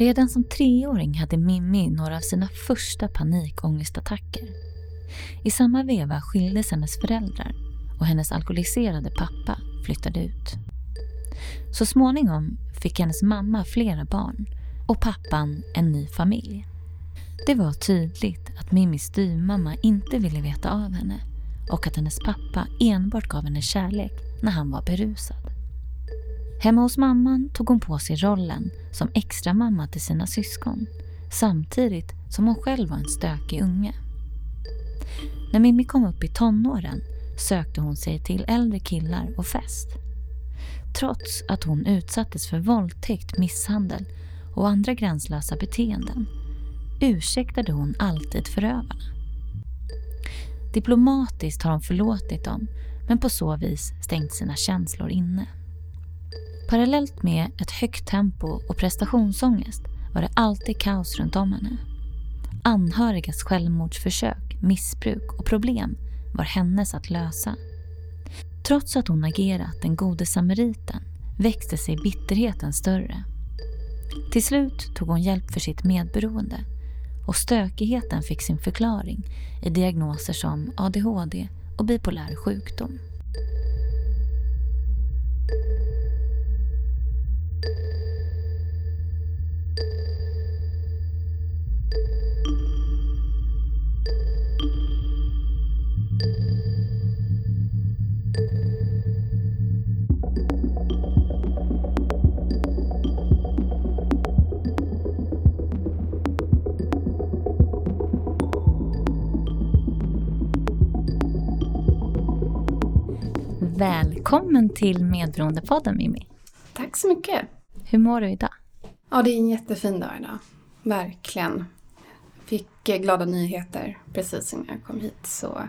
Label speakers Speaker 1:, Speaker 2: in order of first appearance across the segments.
Speaker 1: Redan som treåring hade Mimmi några av sina första panikångestattacker. I samma veva skildes hennes föräldrar och hennes alkoholiserade pappa flyttade ut. Så småningom fick hennes mamma flera barn och pappan en ny familj. Det var tydligt att Mimmis styvmamma inte ville veta av henne och att hennes pappa enbart gav henne kärlek när han var berusad. Hemma hos mamman tog hon på sig rollen som extra mamma till sina syskon samtidigt som hon själv var en stökig unge. När Mimmi kom upp i tonåren sökte hon sig till äldre killar och fest. Trots att hon utsattes för våldtäkt, misshandel och andra gränslösa beteenden ursäktade hon alltid förövarna. Diplomatiskt har hon förlåtit dem men på så vis stängt sina känslor inne. Parallellt med ett högt tempo och prestationsångest var det alltid kaos runt om henne. Anhörigas självmordsförsök, missbruk och problem var hennes att lösa. Trots att hon agerat den gode samariten växte sig bitterheten större. Till slut tog hon hjälp för sitt medberoende och stökigheten fick sin förklaring i diagnoser som ADHD och bipolär sjukdom. Välkommen till Medberoendepodden Mimmi.
Speaker 2: Tack så mycket.
Speaker 1: Hur mår du idag?
Speaker 2: Ja, det är en jättefin dag idag. Verkligen. Fick glada nyheter precis innan jag kom hit så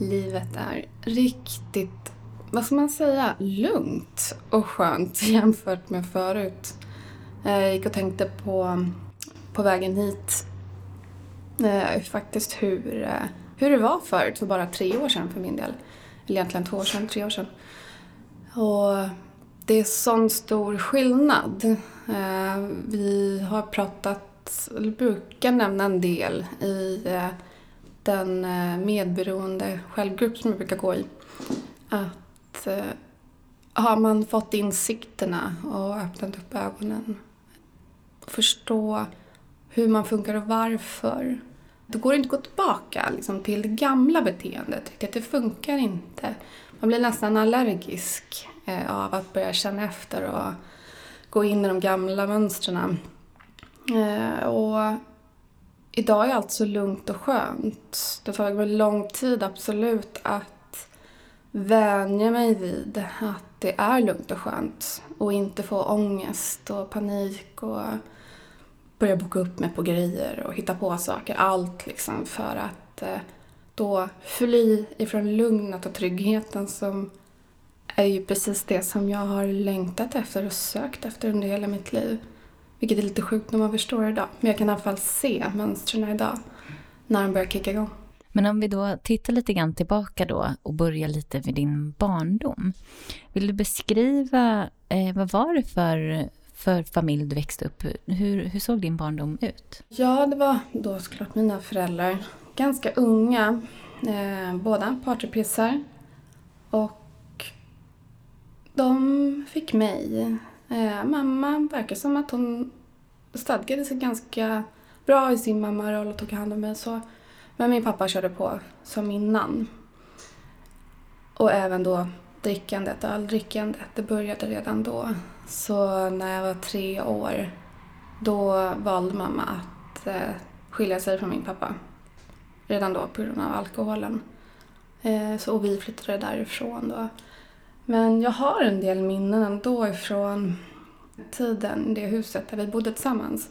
Speaker 2: livet är riktigt, vad ska man säga, lugnt och skönt jämfört med förut. Jag gick och tänkte på, på vägen hit eh, faktiskt hur, eh, hur det var förut för bara tre år sedan för min del eller egentligen två år sedan, tre år sedan. Och det är sån stor skillnad. Eh, vi har pratat, eller brukar nämna en del i eh, den eh, medberoende självgrupp som vi brukar gå i. Att har man fått insikterna och öppnat upp ögonen och förstå hur man funkar och varför det går inte att gå tillbaka liksom, till det gamla beteendet. Tycker att det funkar inte. Man blir nästan allergisk eh, av att börja känna efter och gå in i de gamla mönstren. Eh, och idag är allt så lugnt och skönt. Det tar mig lång tid, absolut, att vänja mig vid att det är lugnt och skönt och inte få ångest och panik och börja boka upp mig på grejer och hitta på saker. Allt liksom för att eh, då fly ifrån lugnet och tryggheten som är ju precis det som jag har längtat efter och sökt efter under hela mitt liv. Vilket är lite sjukt när man förstår idag. Men jag kan i alla fall se mönstren idag när de börjar kicka igång.
Speaker 1: Men om vi då tittar lite grann tillbaka då och börjar lite vid din barndom. Vill du beskriva, eh, vad var det för för familj du växte upp Hur, hur såg din barndom ut?
Speaker 2: Ja, det var då såklart mina föräldrar. Ganska unga, eh, båda partypissar. Och de fick mig. Eh, mamma verkar som att hon stadgade sig ganska bra i sin mammaroll och tog hand om mig. Så. Men min pappa körde på som innan. Och även då drickandet, öldrickandet, det började redan då. Så när jag var tre år, då valde mamma att eh, skilja sig från min pappa. Redan då på grund av alkoholen. Eh, så, och vi flyttade därifrån då. Men jag har en del minnen ändå ifrån tiden i det huset där vi bodde tillsammans.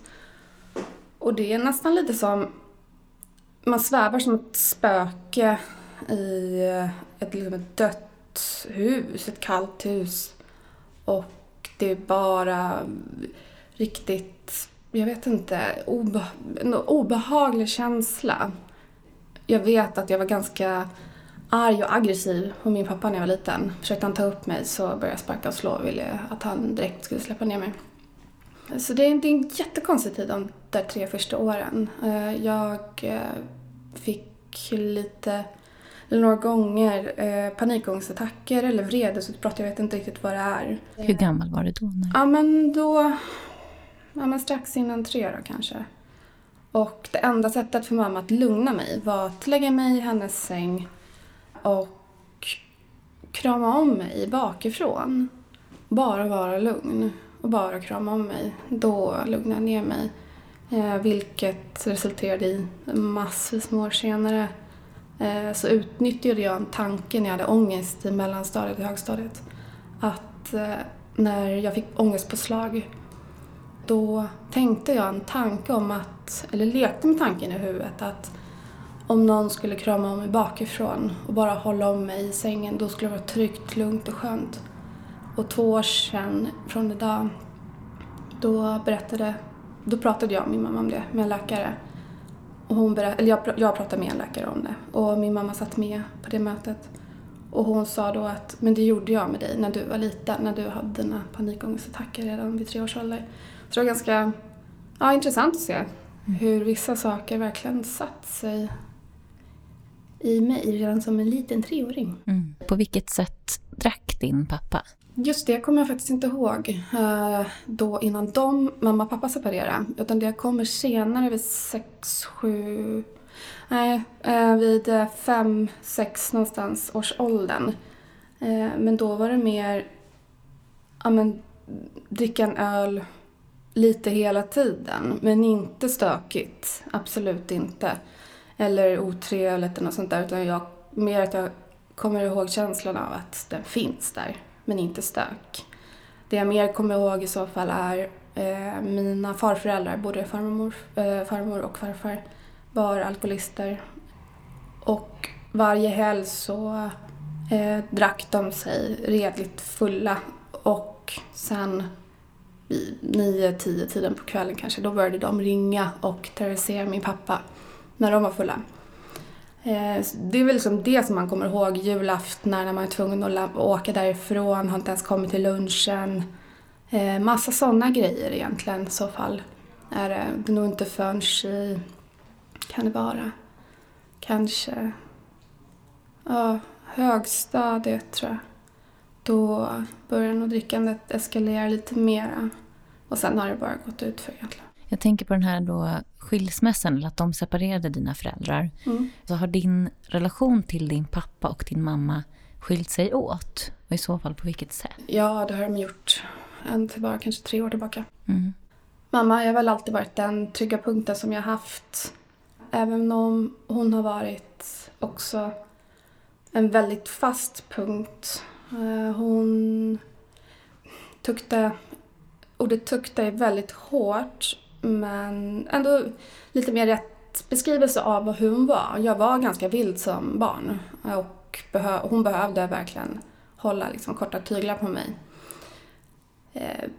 Speaker 2: Och det är nästan lite som, man svävar som ett spöke i eh, ett, liksom ett dött hus, ett kallt hus. Och det är bara riktigt, jag vet inte, obe, en obehaglig känsla. Jag vet att jag var ganska arg och aggressiv på min pappa när jag var liten. Försökte han ta upp mig så började jag sparka och slå och ville att han direkt skulle släppa ner mig. Så det är, det är en jättekonstig tid de där tre första åren. Eh, jag eh, fick lite, några gånger eh, panikångestattacker eller vredesutbrott. Jag vet inte riktigt vad det är.
Speaker 1: Hur gammal var du då? När...
Speaker 2: Ja, men då... Ja, men strax innan tre då kanske. Och det enda sättet för mamma att lugna mig var att lägga mig i hennes säng och krama om mig bakifrån. Bara vara lugn och bara krama om mig. Då lugnade jag ner mig. Eh, vilket resulterade i massvis med år senare Eh, så utnyttjade jag en tanke när jag hade ångest i mellanstadiet och högstadiet. Att eh, när jag fick ångestpåslag då tänkte jag en tanke om att, eller lekte med tanken i huvudet att om någon skulle krama om mig bakifrån och bara hålla om mig i sängen då skulle det vara tryggt, lugnt och skönt. Och två år sedan från idag då berättade, då pratade jag med min mamma om det med en läkare. Och hon berätt, eller jag, jag pratade med en läkare om det och min mamma satt med på det mötet. Och hon sa då att men det gjorde jag med dig när du var liten, när du hade dina panikångestattacker redan vid tre års ålder. Så det var ganska ja, intressant att se mm. hur vissa saker verkligen satt sig i mig redan som en liten treåring.
Speaker 1: Mm. På vilket sätt drack din pappa?
Speaker 2: Just det kommer jag faktiskt inte ihåg eh, då innan de, mamma och pappa separerade. Utan det kommer senare vid sex, sju, nej, eh, vid eh, fem, sex någonstans års åldern. Men då var det mer, ja men dricka en öl lite hela tiden. Men inte stökigt, absolut inte. Eller otrevligt eller något sånt där. Utan jag, mer att jag kommer ihåg känslan av att den finns där men inte stök. Det jag mer kommer ihåg i så fall är eh, mina farföräldrar, både farmor, eh, farmor och farfar, var alkoholister. Och varje helg så eh, drack de sig redligt fulla och sen vid nio, tio tiden på kvällen kanske, då började de ringa och terrorisera min pappa när de var fulla. Eh, det är väl liksom det som man kommer ihåg, julaftnar när man är tvungen att åka därifrån, har inte ens kommit till lunchen. Eh, massa sådana grejer egentligen i så fall. Är det, det är nog inte förrän i, kan det vara, kanske, ja, högstadiet tror jag. Då börjar nog drickandet eskalera lite mera. Och sen har det bara gått ut för egentligen.
Speaker 1: Jag tänker på den här då skilsmässan, eller att de separerade dina föräldrar. Mm. Så har din relation till din pappa och din mamma skilt sig åt? Och i så fall på vilket sätt?
Speaker 2: Ja, det har de gjort. En till bara kanske tre år tillbaka. Mm. Mamma har väl alltid varit den trygga punkten som jag haft. Även om hon har varit också en väldigt fast punkt. Eh, hon tukte, ordet tukta är väldigt hårt men ändå lite mer rätt beskrivelse av hur hon var. Jag var ganska vild som barn och behö hon behövde verkligen hålla liksom korta tyglar på mig. Eh,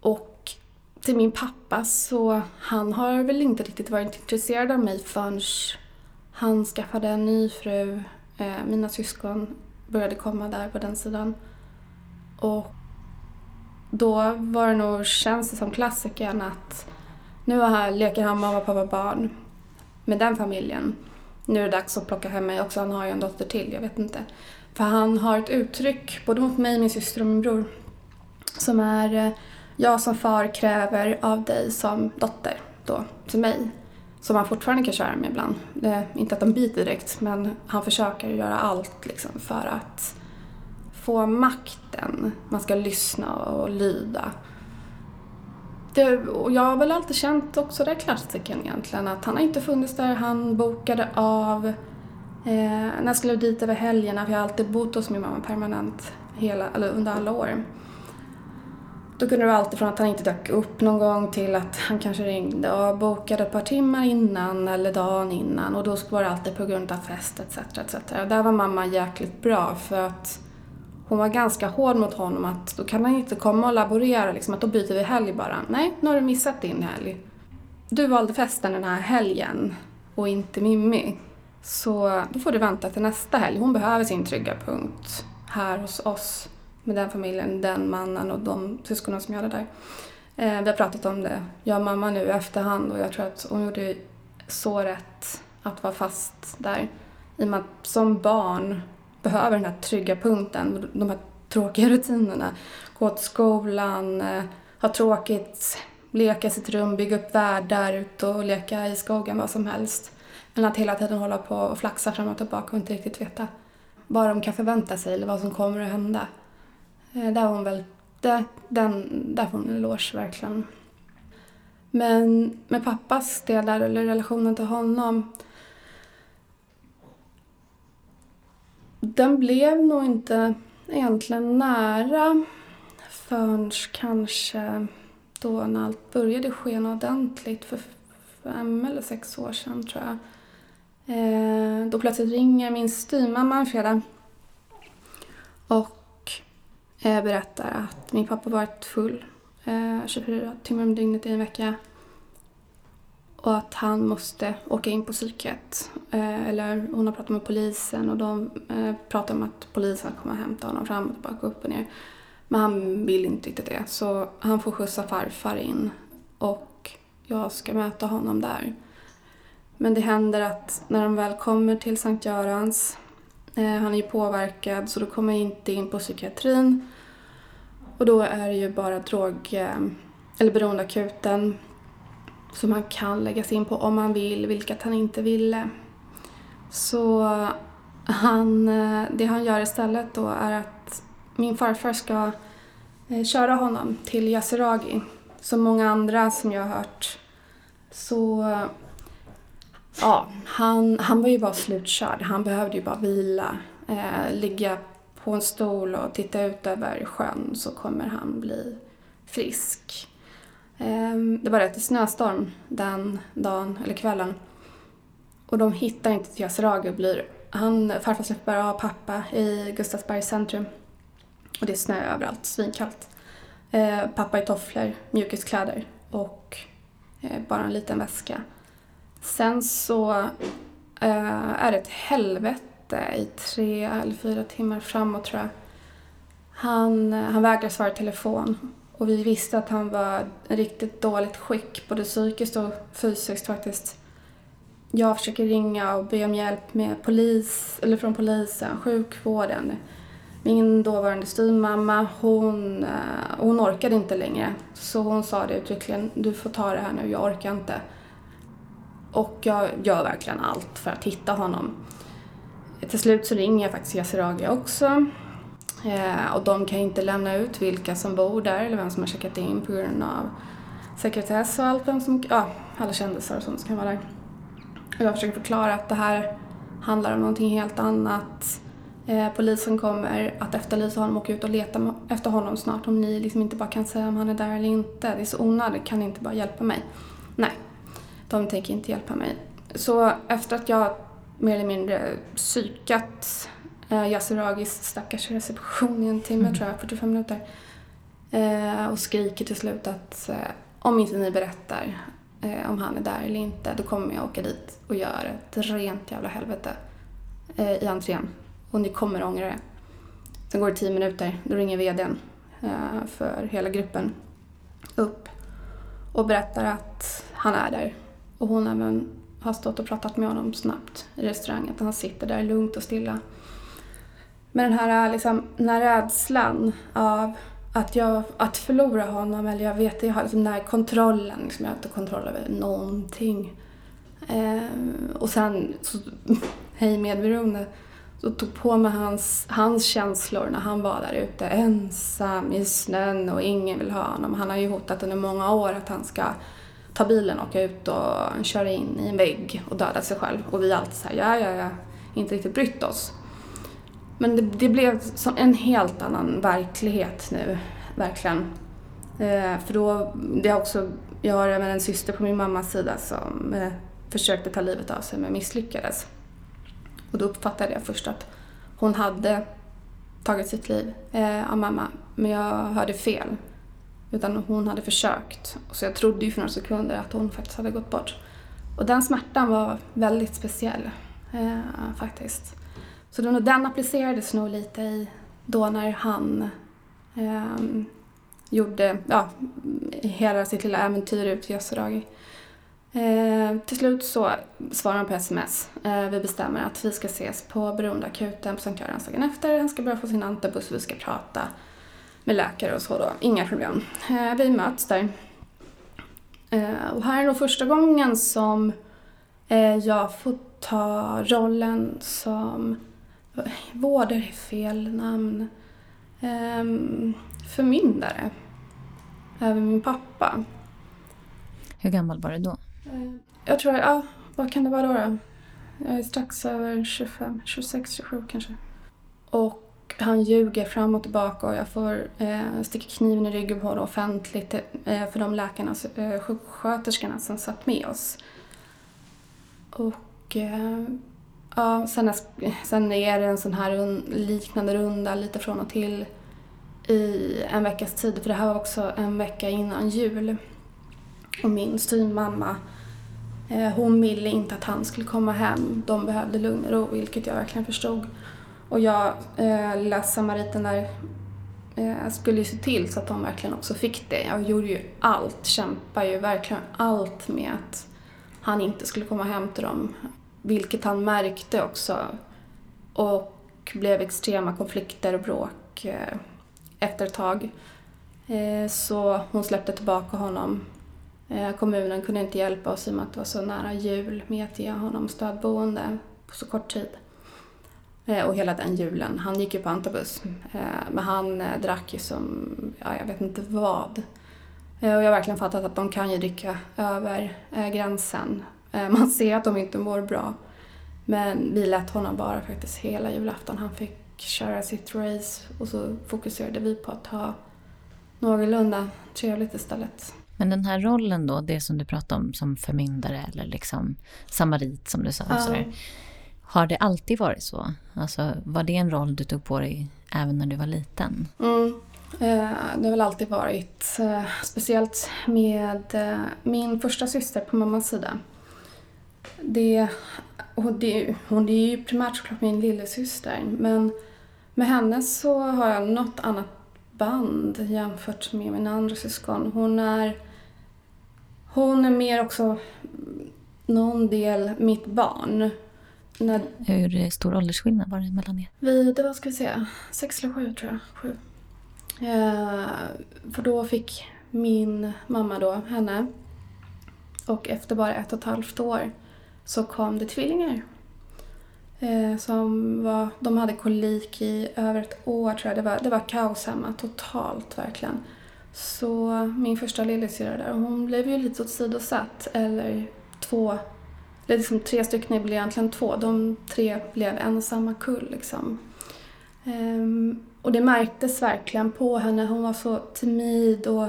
Speaker 2: och till min pappa så han har väl inte riktigt varit intresserad av mig förrän han skaffade en ny fru. Eh, mina syskon började komma där på den sidan. Och då var det nog, känns det som klassikern att nu här leker han mamma, pappa, barn med den familjen. Nu är det dags att plocka hem mig också, han har ju en dotter till, jag vet inte. För han har ett uttryck, både mot mig, min syster och min bror, som är eh, jag som far kräver av dig som dotter då, till mig. Som han fortfarande kan köra med ibland. Det, inte att de biter direkt, men han försöker göra allt liksom för att få makten. Man ska lyssna och lyda. Det, och jag har väl alltid känt också det klassiken egentligen att han har inte funnits där. Han bokade av eh, när jag skulle dit över helgerna för jag har alltid bott hos min mamma permanent hela, eller under alla år. Då kunde det vara allt från att han inte dök upp någon gång till att han kanske ringde och bokade ett par timmar innan eller dagen innan och då var det alltid på grund av fest etc. etc. Där var mamma jäkligt bra för att hon var ganska hård mot honom att då kan han inte komma och laborera liksom att då byter vi helg bara. Nej, nu har du missat din helg. Du valde festen den här helgen och inte Mimmi. Så då får du vänta till nästa helg. Hon behöver sin trygga punkt här hos oss med den familjen, den mannen och de syskonen som jag hade där. Eh, vi har pratat om det, jag och mamma nu i efterhand och jag tror att hon gjorde så rätt att vara fast där. I och med att som barn behöver den här trygga punkten, de här tråkiga rutinerna. Gå till skolan, eh, ha tråkigt, leka i sitt rum, bygga upp världar, ut och leka i skogen, vad som helst. Än att hela tiden hålla på och flaxa fram och tillbaka och inte riktigt veta vad de kan förvänta sig eller vad som kommer att hända. Eh, där där, hon väl, där, den, där får hon en eloge verkligen. Men med pappas delar, eller relationen till honom, den blev nog inte egentligen nära förrän kanske då när allt började skena ordentligt för fem eller sex år sedan tror jag. Eh, då plötsligt ringer min styvmamma en fredag och eh, berättar att min pappa varit full eh, 24 timmar om dygnet i en vecka och att han måste åka in på psyket. Eh, eller hon har pratat med polisen och de eh, pratar om att polisen kommer att hämta honom fram och tillbaka, upp och ner. Men han vill inte riktigt det så han får skjutsa farfar in och jag ska möta honom där. Men det händer att när de väl kommer till Sankt Görans, eh, han är ju påverkad så då kommer jag inte in på psykiatrin. Och då är det ju bara drog eh, eller beroendeakuten som han kan läggas in på om han vill, vilket han inte ville. Så han, eh, det han gör istället då är att min farfar ska eh, köra honom till Yasuragi. Som många andra som jag har hört. Så ja, han, han var ju bara slutkörd. Han behövde ju bara vila. Eh, ligga på en stol och titta ut över sjön så kommer han bli frisk. Ehm, det var rätt snöstorm den dagen, eller kvällen. Och de hittar inte till Yasuragi och blir... Han, farfar släpper av pappa i Gustavsbergs centrum. Och det är snö överallt, svinkallt. Eh, pappa i tofflor, mjukiskläder och eh, bara en liten väska. Sen så eh, är det ett helvete i tre eller fyra timmar framåt tror jag. Han, han vägrar svara i telefon och vi visste att han var i riktigt dåligt skick, både psykiskt och fysiskt faktiskt. Jag försöker ringa och be om hjälp med polis, eller från polisen, sjukvården. Min dåvarande styvmamma, hon, eh, hon orkade inte längre. Så hon sa det uttryckligen, du får ta det här nu, jag orkar inte. Och jag gör verkligen allt för att hitta honom. Till slut så ringer jag faktiskt Yasuragi också Eh, och de kan inte lämna ut vilka som bor där eller vem som har checkat in på grund av sekretess och allt vem som, ja, alla kändisar och sånt som kan vara där. Och jag försöker förklara att det här handlar om någonting helt annat. Eh, polisen kommer att efterlysa honom och åka ut och leta efter honom snart om ni liksom inte bara kan säga om han är där eller inte. Det är så onödigt, kan ni inte bara hjälpa mig? Nej, de tänker inte hjälpa mig. Så efter att jag mer eller mindre psykat eh, Yasuragis stackars reception i en timme mm. tror jag, 45 minuter. Eh, och skriker till slut att eh, om inte ni berättar eh, om han är där eller inte, då kommer jag åka dit och göra ett rent jävla helvete eh, i entrén. Och ni kommer ångra det. Sen går det tio minuter, då ringer vdn eh, för hela gruppen upp och berättar att han är där. Och hon även har stått och pratat med honom snabbt i restaurangen. Han sitter där lugnt och stilla men den här, liksom, den här rädslan av att, jag, att förlora honom, eller jag vet, jag har liksom den här kontrollen, liksom, jag har inte kontroll över någonting. Eh, och sen, så, hej medberoende, så tog på mig hans, hans känslor när han var där ute ensam i snön och ingen vill ha honom. Han har ju hotat under många år att han ska ta bilen, åka ut och köra in i en vägg och döda sig själv. Och vi alltid såhär, ja, ja, ja, inte riktigt brytt oss. Men det, det, blev som en helt annan verklighet nu, verkligen. Eh, för då, det har också, jag har även en syster på min mammas sida som eh, försökte ta livet av sig men misslyckades. Och då uppfattade jag först att hon hade tagit sitt liv eh, av mamma, men jag hörde fel. Utan hon hade försökt. Så jag trodde ju för några sekunder att hon faktiskt hade gått bort. Och den smärtan var väldigt speciell, eh, faktiskt. Så den, den applicerades nog lite i då när han eh, gjorde, ja, hela sitt lilla äventyr ut i Österdag. Eh, till slut så svarar han på sms. Eh, vi bestämmer att vi ska ses på beroendeakuten på Sankt Görans dagen efter. Han ska börja få sin antabus och vi ska prata med läkare och så då. Inga problem. Eh, vi möts där. Eh, och här är nog första gången som eh, jag får ta rollen som vårdare är fel namn. Um, förmyndare över min pappa.
Speaker 1: Hur gammal var du då?
Speaker 2: Uh, jag tror, ja, vad kan det vara då? då? Jag är strax över 25, 26, 27 kanske. Och han ljuger fram och tillbaka och jag får eh, sticka kniven i ryggen på honom offentligt eh, för de läkarna, eh, sjuksköterskorna som satt med oss. Och eh, Ja, sen, sen är det en sån här liknande runda lite från och till i en veckas tid. För det här var också en vecka innan jul. Och min styvmamma, eh, hon ville inte att han skulle komma hem. De behövde lugn och ro, vilket jag verkligen förstod. Och jag, eh, lilla samariten där, eh, skulle ju se till så att de verkligen också fick det. Jag gjorde ju allt, kämpade ju verkligen allt med att han inte skulle komma hem till dem. Vilket han märkte också. Och blev extrema konflikter och bråk eh, efter ett tag. Eh, så hon släppte tillbaka honom. Eh, kommunen kunde inte hjälpa oss i och med att det var så nära jul med att ge honom stödboende på så kort tid. Och hela den julen. Han gick ju på antabus. Men han drack ju som, ja, jag vet inte vad. Och jag har verkligen fattat att de kan ju dricka över gränsen man ser att de inte mår bra. Men vi lät honom vara faktiskt hela julafton. Han fick köra sitt race och så fokuserade vi på att ha någorlunda trevligt istället.
Speaker 1: Men den här rollen då, det som du pratade om som förmyndare eller liksom samarit som du sa. Ja. Sådär. Har det alltid varit så? Alltså, var det en roll du tog på dig även när du var liten?
Speaker 2: Mm. Eh, det har väl alltid varit, eh, speciellt med min första syster på mammas sida det, och det, hon är ju primärt såklart min lillasyster men med henne så har jag något annat band jämfört med mina andra syskon. Hon är, hon är mer också någon del mitt barn.
Speaker 1: När, Hur stor åldersskillnad var det mellan er?
Speaker 2: Vi, det var, ska vi se, sex eller sju tror jag. Sju. Eh, för då fick min mamma då henne och efter bara ett och ett halvt år så kom det tvillingar. Eh, som var, de hade kolik i över ett år tror jag. Det var, det var kaos hemma, totalt verkligen. Så min första lillasyrra där, hon blev ju lite åsidosatt. Eller två, eller liksom tre stycken blev egentligen två. De tre blev en och samma kull liksom. Um, och det märktes verkligen på henne. Hon var så timid och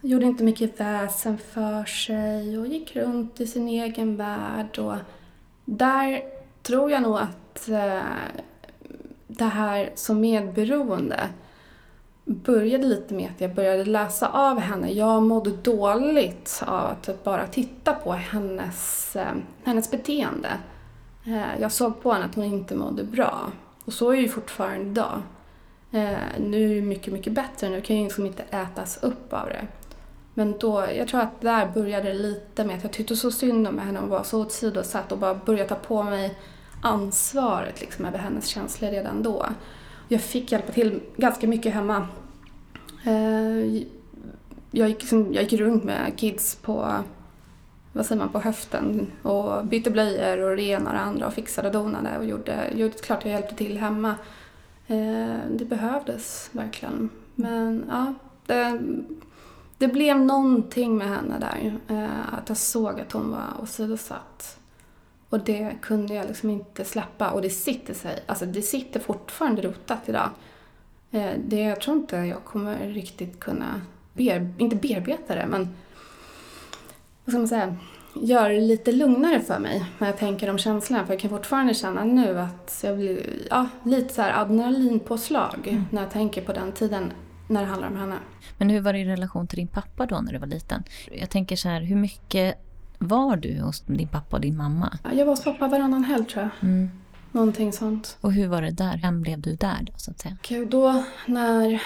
Speaker 2: gjorde inte mycket väsen för sig och gick runt i sin egen värld. Och där tror jag nog att eh, det här som medberoende började lite med att jag började läsa av henne. Jag mådde dåligt av att bara titta på hennes, eh, hennes beteende. Eh, jag såg på henne att hon inte mådde bra. Och så är det ju fortfarande idag. Nu är det mycket, mycket bättre. Nu kan jag liksom inte ätas upp av det. Men då, jag tror att där började det lite med att jag tyckte så synd om henne och var så åsidosatt och bara började ta på mig ansvaret liksom över hennes känslor redan då. Jag fick hjälpa till ganska mycket hemma. Eh, jag gick, liksom, jag gick runt med kids på, vad säger man, på höften och bytte blöjor och det ena och det andra och fixade och donade och gjorde, gjorde klart jag hjälpte till hemma. Eh, det behövdes verkligen. Men ja, det, det blev någonting med henne där. Eh, att jag såg att hon var åsidosatt. Och det kunde jag liksom inte släppa. Och det sitter sig. Alltså det sitter fortfarande rotat idag. Eh, det, jag tror inte jag kommer riktigt kunna, bear, inte bearbeta det, men vad ska man säga, göra det lite lugnare för mig när jag tänker om känslorna. För jag kan fortfarande känna nu att jag blir ja, lite så här adrenalinpåslag mm. när jag tänker på den tiden när det handlar om henne.
Speaker 1: Men hur var det i relation till din pappa då när du var liten? Jag tänker så här, hur mycket var du hos din pappa och din mamma?
Speaker 2: Jag var hos pappa varannan helg tror jag. Mm. Någonting sånt.
Speaker 1: Och hur var det där? Vem blev du där då så att säga?
Speaker 2: Okej, då när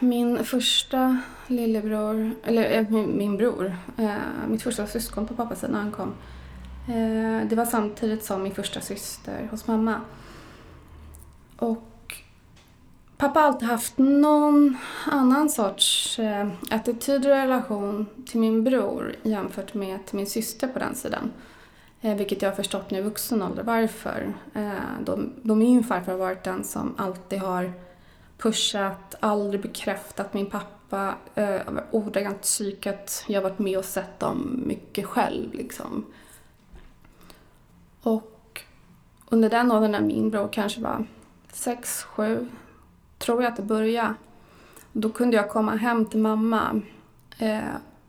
Speaker 2: min första lillebror, eller äh, min, min, bror, äh, mitt första syskon på pappas sida när han kom. Äh, det var samtidigt som min första syster hos mamma. Och pappa har alltid haft någon annan sorts eh, attityd och relation till min bror jämfört med till min syster på den sidan. Eh, vilket jag har förstått nu i vuxen ålder varför. Eh, då, då min farfar har varit den som alltid har pushat, aldrig bekräftat min pappa, eh, ordagrant psykat. Jag har varit med och sett dem mycket själv liksom. Och under den åldern när min bror kanske var sex, sju, tror jag att det började. Då kunde jag komma hem till mamma eh,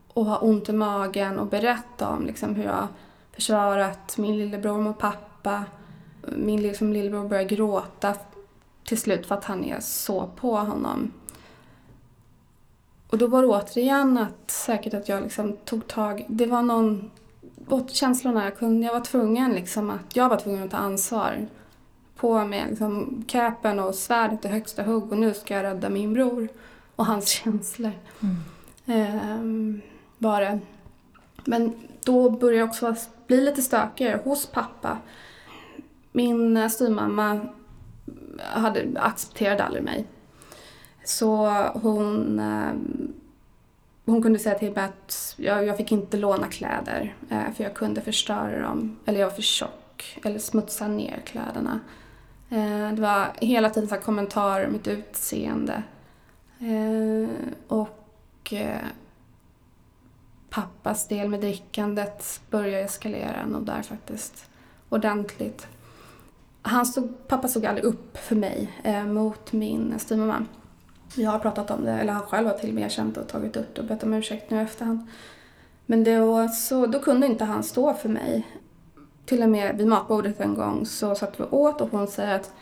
Speaker 2: och ha ont i magen och berätta om liksom, hur jag försvarat min lillebror mot pappa. Min liksom, lillebror började gråta till slut för att han är så på honom. Och då var det återigen att säkert att jag liksom tog tag, det var någon åt känslorna jag kunde, jag var tvungen liksom att, jag var tvungen att ta ansvar. På med liksom capen och svärdet i högsta hugg och nu ska jag rädda min bror och hans känslor. Mm. Ehm, var det. Men då började jag också bli lite stökigare hos pappa. Min styvmamma hade, accepterade aldrig mig. Så hon, eh, hon kunde säga till mig att jag, jag fick inte låna kläder eh, för jag kunde förstöra dem. Eller jag var för tjock. Eller smutsa ner kläderna. Eh, det var hela tiden så kommentarer om mitt utseende. Eh, och eh, pappas del med drickandet började eskalera nog där faktiskt. Ordentligt. Han stod, pappa stod aldrig upp för mig mot min styvmamma. Jag har pratat om det, eller han själv har till och med erkänt och tagit upp det och bett om ursäkt nu efterhand. Men då, så, då kunde inte han stå för mig. Till och med vid matbordet en gång så satt vi åt och hon säger att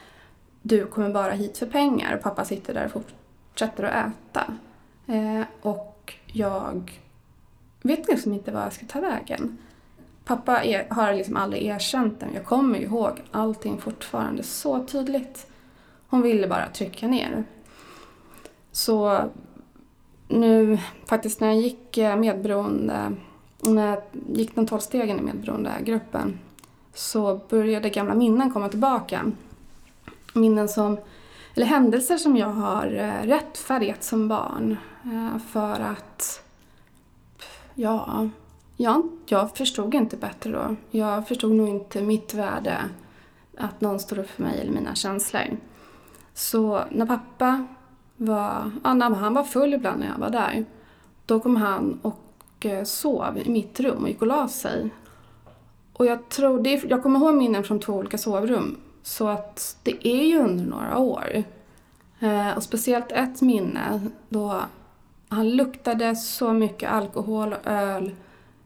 Speaker 2: du kommer bara hit för pengar och pappa sitter där och fortsätter att äta. Eh, och jag vet liksom inte vad jag ska ta vägen. Pappa er, har liksom aldrig erkänt den. Jag kommer ihåg allting fortfarande så tydligt. Hon ville bara trycka ner. Så nu faktiskt när jag gick eh, medberoende, när jag gick de tolv stegen i medberoendegruppen så började gamla minnen komma tillbaka. Minnen som, eller händelser som jag har eh, rättfärdigat som barn eh, för att Ja, jag, jag förstod inte bättre då. Jag förstod nog inte mitt värde, att någon stod upp för mig eller mina känslor. Så när pappa var, ja, när han var full ibland när jag var där, då kom han och eh, sov i mitt rum och gick och la sig. Och jag, tror, det, jag kommer ihåg minnen från två olika sovrum, så att det är ju under några år. Eh, och speciellt ett minne då han luktade så mycket alkohol och öl.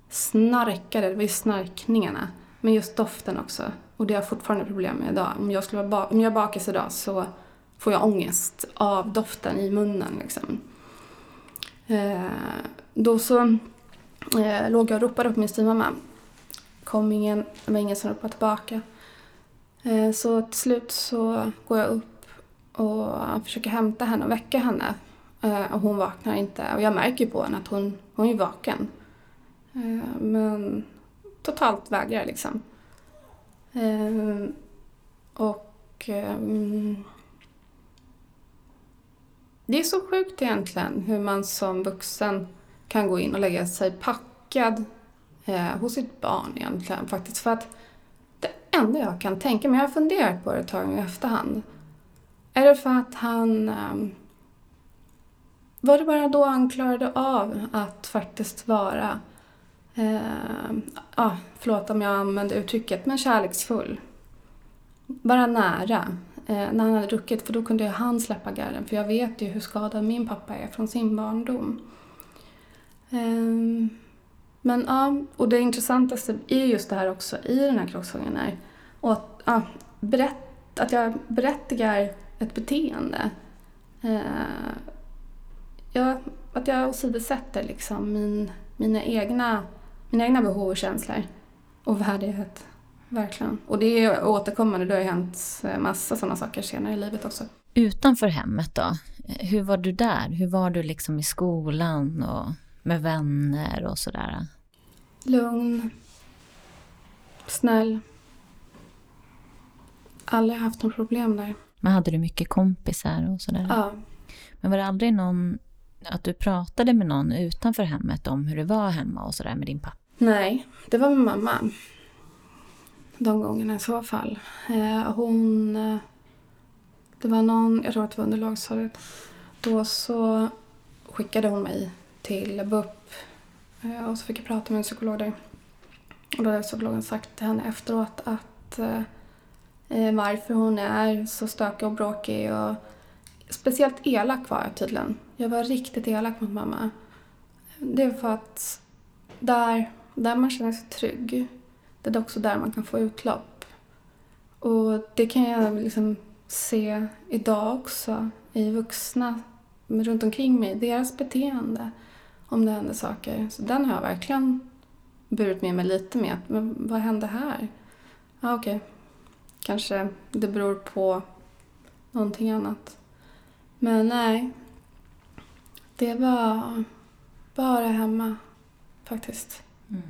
Speaker 2: Snarkade, det var ju snarkningarna. Men just doften också. Och det har jag fortfarande problem med idag. Om jag, skulle vara om jag bakas idag så får jag ångest av doften i munnen. Liksom. Eh, då så eh, låg jag och ropade på min styvmamma. Kom ingen, det var ingen som ropade tillbaka. Eh, så till slut så går jag upp och försöker hämta henne och väcka henne. Eh, och hon vaknar inte. Och jag märker på henne att hon, hon är vaken. Eh, men totalt vägrar liksom. Och det är så sjukt egentligen hur man som vuxen kan gå in och lägga sig packad Eh, hos sitt barn egentligen faktiskt. För att det enda jag kan tänka mig, jag har funderat på det ett tag i efterhand. Är det för att han ehm, var det bara då han klarade av att faktiskt vara, eh, ah, förlåt om jag använder uttrycket, men kärleksfull. Bara nära eh, när han hade druckit, för då kunde han släppa garden, för jag vet ju hur skadad min pappa är från sin barndom. Eh, men ja, och det intressantaste är just det här också i den här krocksången är och att, ja, berätt, att jag berättigar ett beteende. Eh, ja, att jag åsidosätter liksom min, mina, egna, mina egna behov och känslor. Och värdighet. Verkligen. Och det är återkommande. Det har ju hänt massa sådana saker senare i livet också.
Speaker 1: Utanför hemmet då? Hur var du där? Hur var du liksom i skolan och med vänner och sådär?
Speaker 2: Lugn. Snäll. Aldrig haft några problem där.
Speaker 1: Men hade du mycket kompisar och sådär?
Speaker 2: Ja.
Speaker 1: Men var det aldrig någon, att du pratade med någon utanför hemmet om hur det var hemma och sådär med din pappa?
Speaker 2: Nej, det var med mamma. De gångerna i så fall. Eh, hon... Eh, det var någon, jag tror att det var under lågstadiet. Då så skickade hon mig till BUP eh, och så fick jag prata med en psykolog där. Och då hade psykologen sagt till henne efteråt att eh, eh, varför hon är så stökig och bråkig och speciellt elak var jag tydligen. Jag var riktigt elak mot mamma. Det är för att där, där man känner sig trygg, det är också där man kan få utlopp. Och det kan jag liksom se idag också i vuxna runt omkring mig, deras beteende om det händer saker. Så den har jag verkligen burit med mig lite med. Men vad hände här? Ja, okej. Okay. Kanske det beror på någonting annat. Men nej. Det var bara hemma faktiskt. Mm.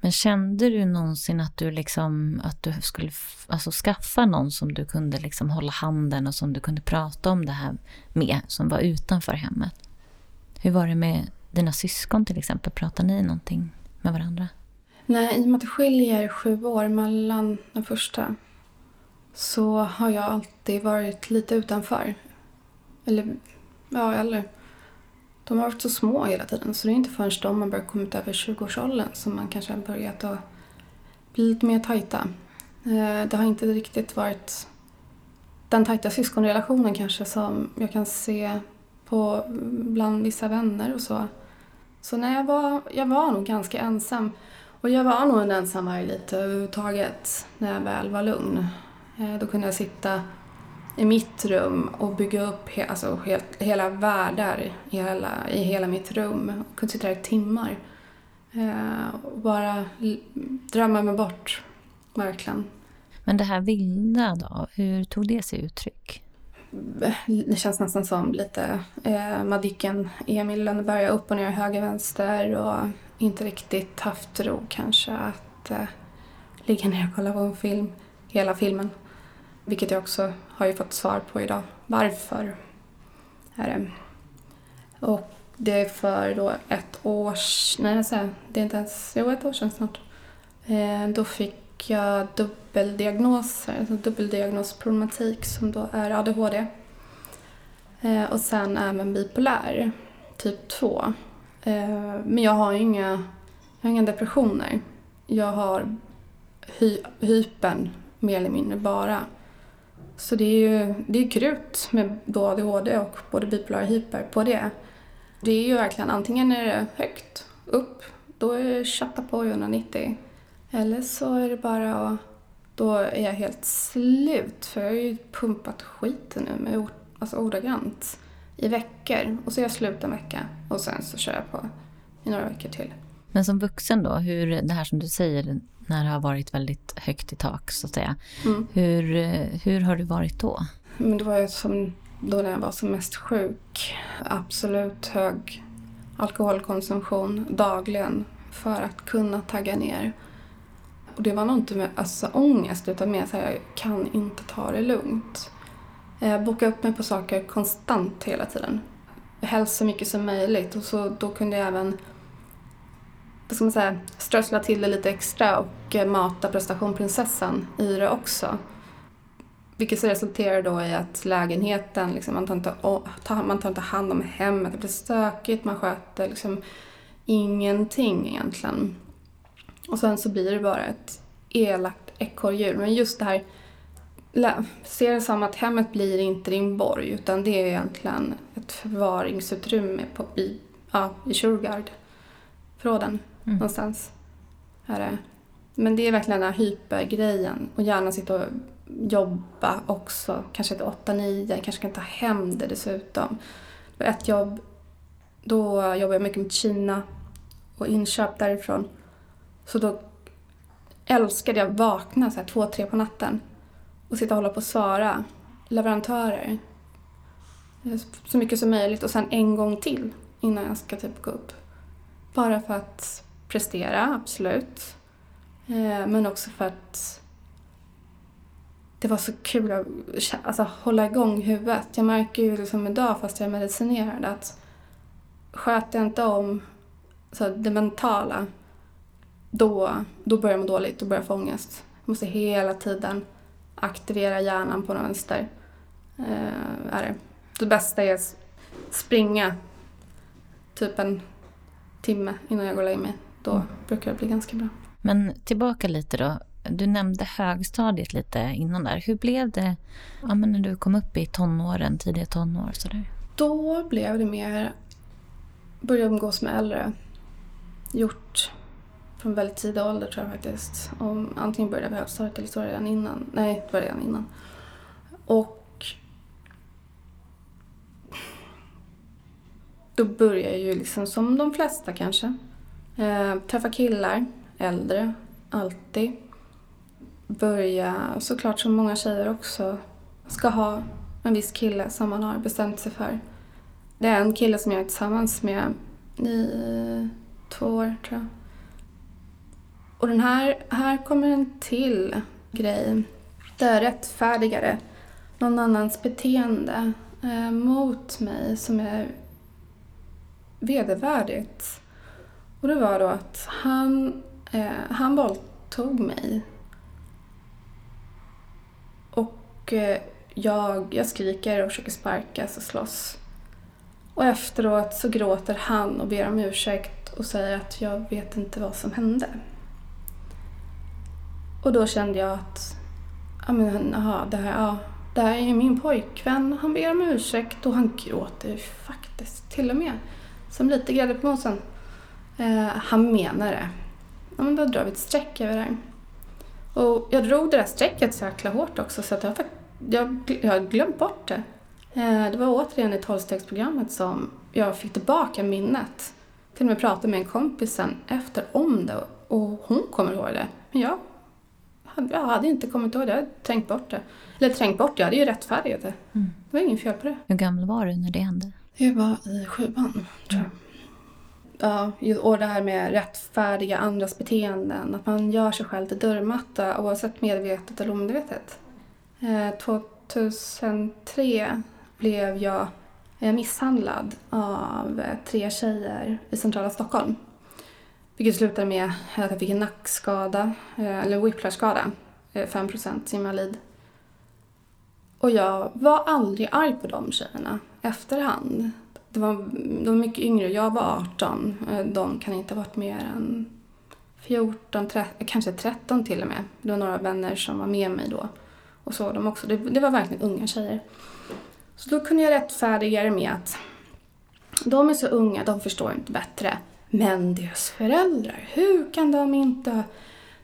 Speaker 1: Men kände du någonsin att du, liksom, att du skulle alltså, skaffa någon som du kunde liksom hålla handen och som du kunde prata om det här med, som var utanför hemmet? Hur var det med dina syskon till exempel? pratar ni någonting med varandra?
Speaker 2: Nej, i och med att det skiljer sju år mellan den första så har jag alltid varit lite utanför. Eller, ja, eller de har varit så små hela tiden så det är inte förrän de har börjat komma ut över 20-årsåldern som man kanske har börjat att bli lite mer tajta. Eh, det har inte riktigt varit den tajta syskonrelationen kanske som jag kan se på bland vissa vänner och så. Så när jag var, jag var nog ganska ensam. Och jag var nog en ensamvarg lite överhuvudtaget när jag väl var lugn. Eh, då kunde jag sitta i mitt rum och bygga upp he alltså, helt, hela världar i hela, i hela mitt rum. Jag kunde sitta där i timmar. Eh, och bara drömma mig bort, verkligen.
Speaker 1: Men det här vilda då, hur tog det sig uttryck?
Speaker 2: Det känns nästan som lite eh, Madicken Emil Lönneberga, upp och ner, höger, vänster och inte riktigt haft ro kanske att eh, ligga ner och kolla på en film, hela filmen. Vilket jag också har ju fått svar på idag. Varför är det? Och det är för då ett år Nej, jag säger, det är inte ens... Jo, ett år sedan snart. Eh, då fick jag dubbel dubbeldiagnoser, alltså dubbeldiagnosproblematik som då är ADHD. Eh, och sen även bipolär, typ 2. Eh, men jag har inga, jag har inga depressioner. Jag har hy, hypen mer eller mindre bara. Så det är ju det är krut med då ADHD och både bipolar och hyper på det. Det är ju verkligen antingen är det högt, upp, då är det chatta på i 190. Eller så är det bara att då är jag helt slut för jag har ju pumpat skiten nu med alltså ordagrant i veckor och så är jag slut en vecka och sen så kör jag på i några veckor till.
Speaker 1: Men som vuxen då, hur det här som du säger, när det har varit väldigt högt i tak så att säga. Mm. Hur, hur har du varit då?
Speaker 2: Men det var ju som då när jag var som mest sjuk. Absolut hög alkoholkonsumtion dagligen för att kunna tagga ner. Och det var nog inte med alltså, ångest utan mer så här, jag kan inte ta det lugnt. Eh, jag bokade upp mig på saker konstant hela tiden. Helst så mycket som möjligt och så, då kunde jag även vad ska man säga, strössla till det lite extra och eh, mata prestationprinsessan i det också. Vilket resulterar då i att lägenheten, liksom, man, tar inte, man tar inte hand om hemmet, det blir stökigt, man sköter liksom ingenting egentligen. Och sen så blir det bara ett elakt ekorrhjul. Men just det här, se det som att hemmet blir inte din borg utan det är egentligen ett förvaringsutrymme på, i, ja, i Shurgard-förråden mm. någonstans. Är det. Men det är verkligen den här hypergrejen och gärna sitta och jobba också. Kanske till 8-9, kanske kan ta hem det dessutom. Ett jobb, då jobbar jag mycket med Kina och inköp därifrån. Så då älskade jag att vakna så här två, tre på natten och sitta och hålla på och svara leverantörer. Så mycket som möjligt och sen en gång till innan jag ska typ gå upp. Bara för att prestera, absolut. Eh, men också för att det var så kul att alltså, hålla igång huvudet. Jag märker ju liksom idag, fast jag är medicinerad, att sköter jag inte om så det mentala, då, då börjar jag må dåligt, då börjar jag få ångest. Jag måste hela tiden aktivera hjärnan på den vänster. Eh, är det. det bästa är att springa typ en timme innan jag går och lägger mig. Då
Speaker 1: Mm.
Speaker 2: brukar det bli ganska bra.
Speaker 1: Men tillbaka lite då. Du nämnde högstadiet lite innan där. Hur blev det ja, men när du kom upp i tonåren, tidiga tonår? Sådär?
Speaker 2: Då blev det mer börja umgås med äldre. Gjort från väldigt tidig ålder tror jag faktiskt. Om, antingen började jag på högstadiet eller så redan innan. Nej, det var redan innan. Och då började jag ju liksom som de flesta kanske. Eh, träffa killar, äldre, alltid. Börja, såklart som många tjejer också, ska ha en viss kille som man har bestämt sig för. Det är en kille som jag är tillsammans med i två år, tror jag. Och den här, här kommer en till grej. Det är rättfärdigare någon annans beteende eh, mot mig som är vedervärdigt. Och det var då att han, eh, han våldtog mig. Och eh, jag, jag skriker och försöker sparkas och slåss. Och efteråt så gråter han och ber om ursäkt och säger att jag vet inte vad som hände. Och då kände jag att, ja men aha, det här, ja, det här är min pojkvän, han ber om ursäkt och han gråter ju faktiskt till och med. Som lite grädde på mosen. Eh, han menar det. Ja men då drar vi ett streck över det här. Och jag drog det där strecket så jäkla hårt också så att jag, jag, jag har glömt bort det. Eh, Det var återigen i tolvstegsprogrammet som jag fick tillbaka minnet. Till och med pratade med en kompis sen efter om det och hon kommer ihåg det. Men jag jag hade inte kommit ihåg det, jag hade trängt bort det. Eller trängt bort det, jag hade ju rättfärdigat det.
Speaker 1: Mm.
Speaker 2: Det var inget fel på det.
Speaker 1: Hur gammal var du när det hände?
Speaker 2: Det var i sjuan, tror jag. Ja, ju- och det här med rättfärdiga andras beteenden. Att man gör sig själv till dörrmatta oavsett medvetet eller omedvetet. Eh, 2003 blev jag eh, misshandlad av eh, tre tjejer i centrala Stockholm. Vilket slutade med att jag fick en nackskada, eh, eller whiplashskada, eh, 5% invalid. Och jag var aldrig arg på de tjejerna efterhand. Det var, de var mycket yngre, jag var 18. Eh, de kan inte ha varit mer än 14, 13, kanske 13 till och med. Det var några vänner som var med mig då och såg dem också. Det, det var verkligen unga tjejer. Så då kunde jag rättfärdiga det med att de är så unga, de förstår inte bättre. Men deras föräldrar, hur kan de inte...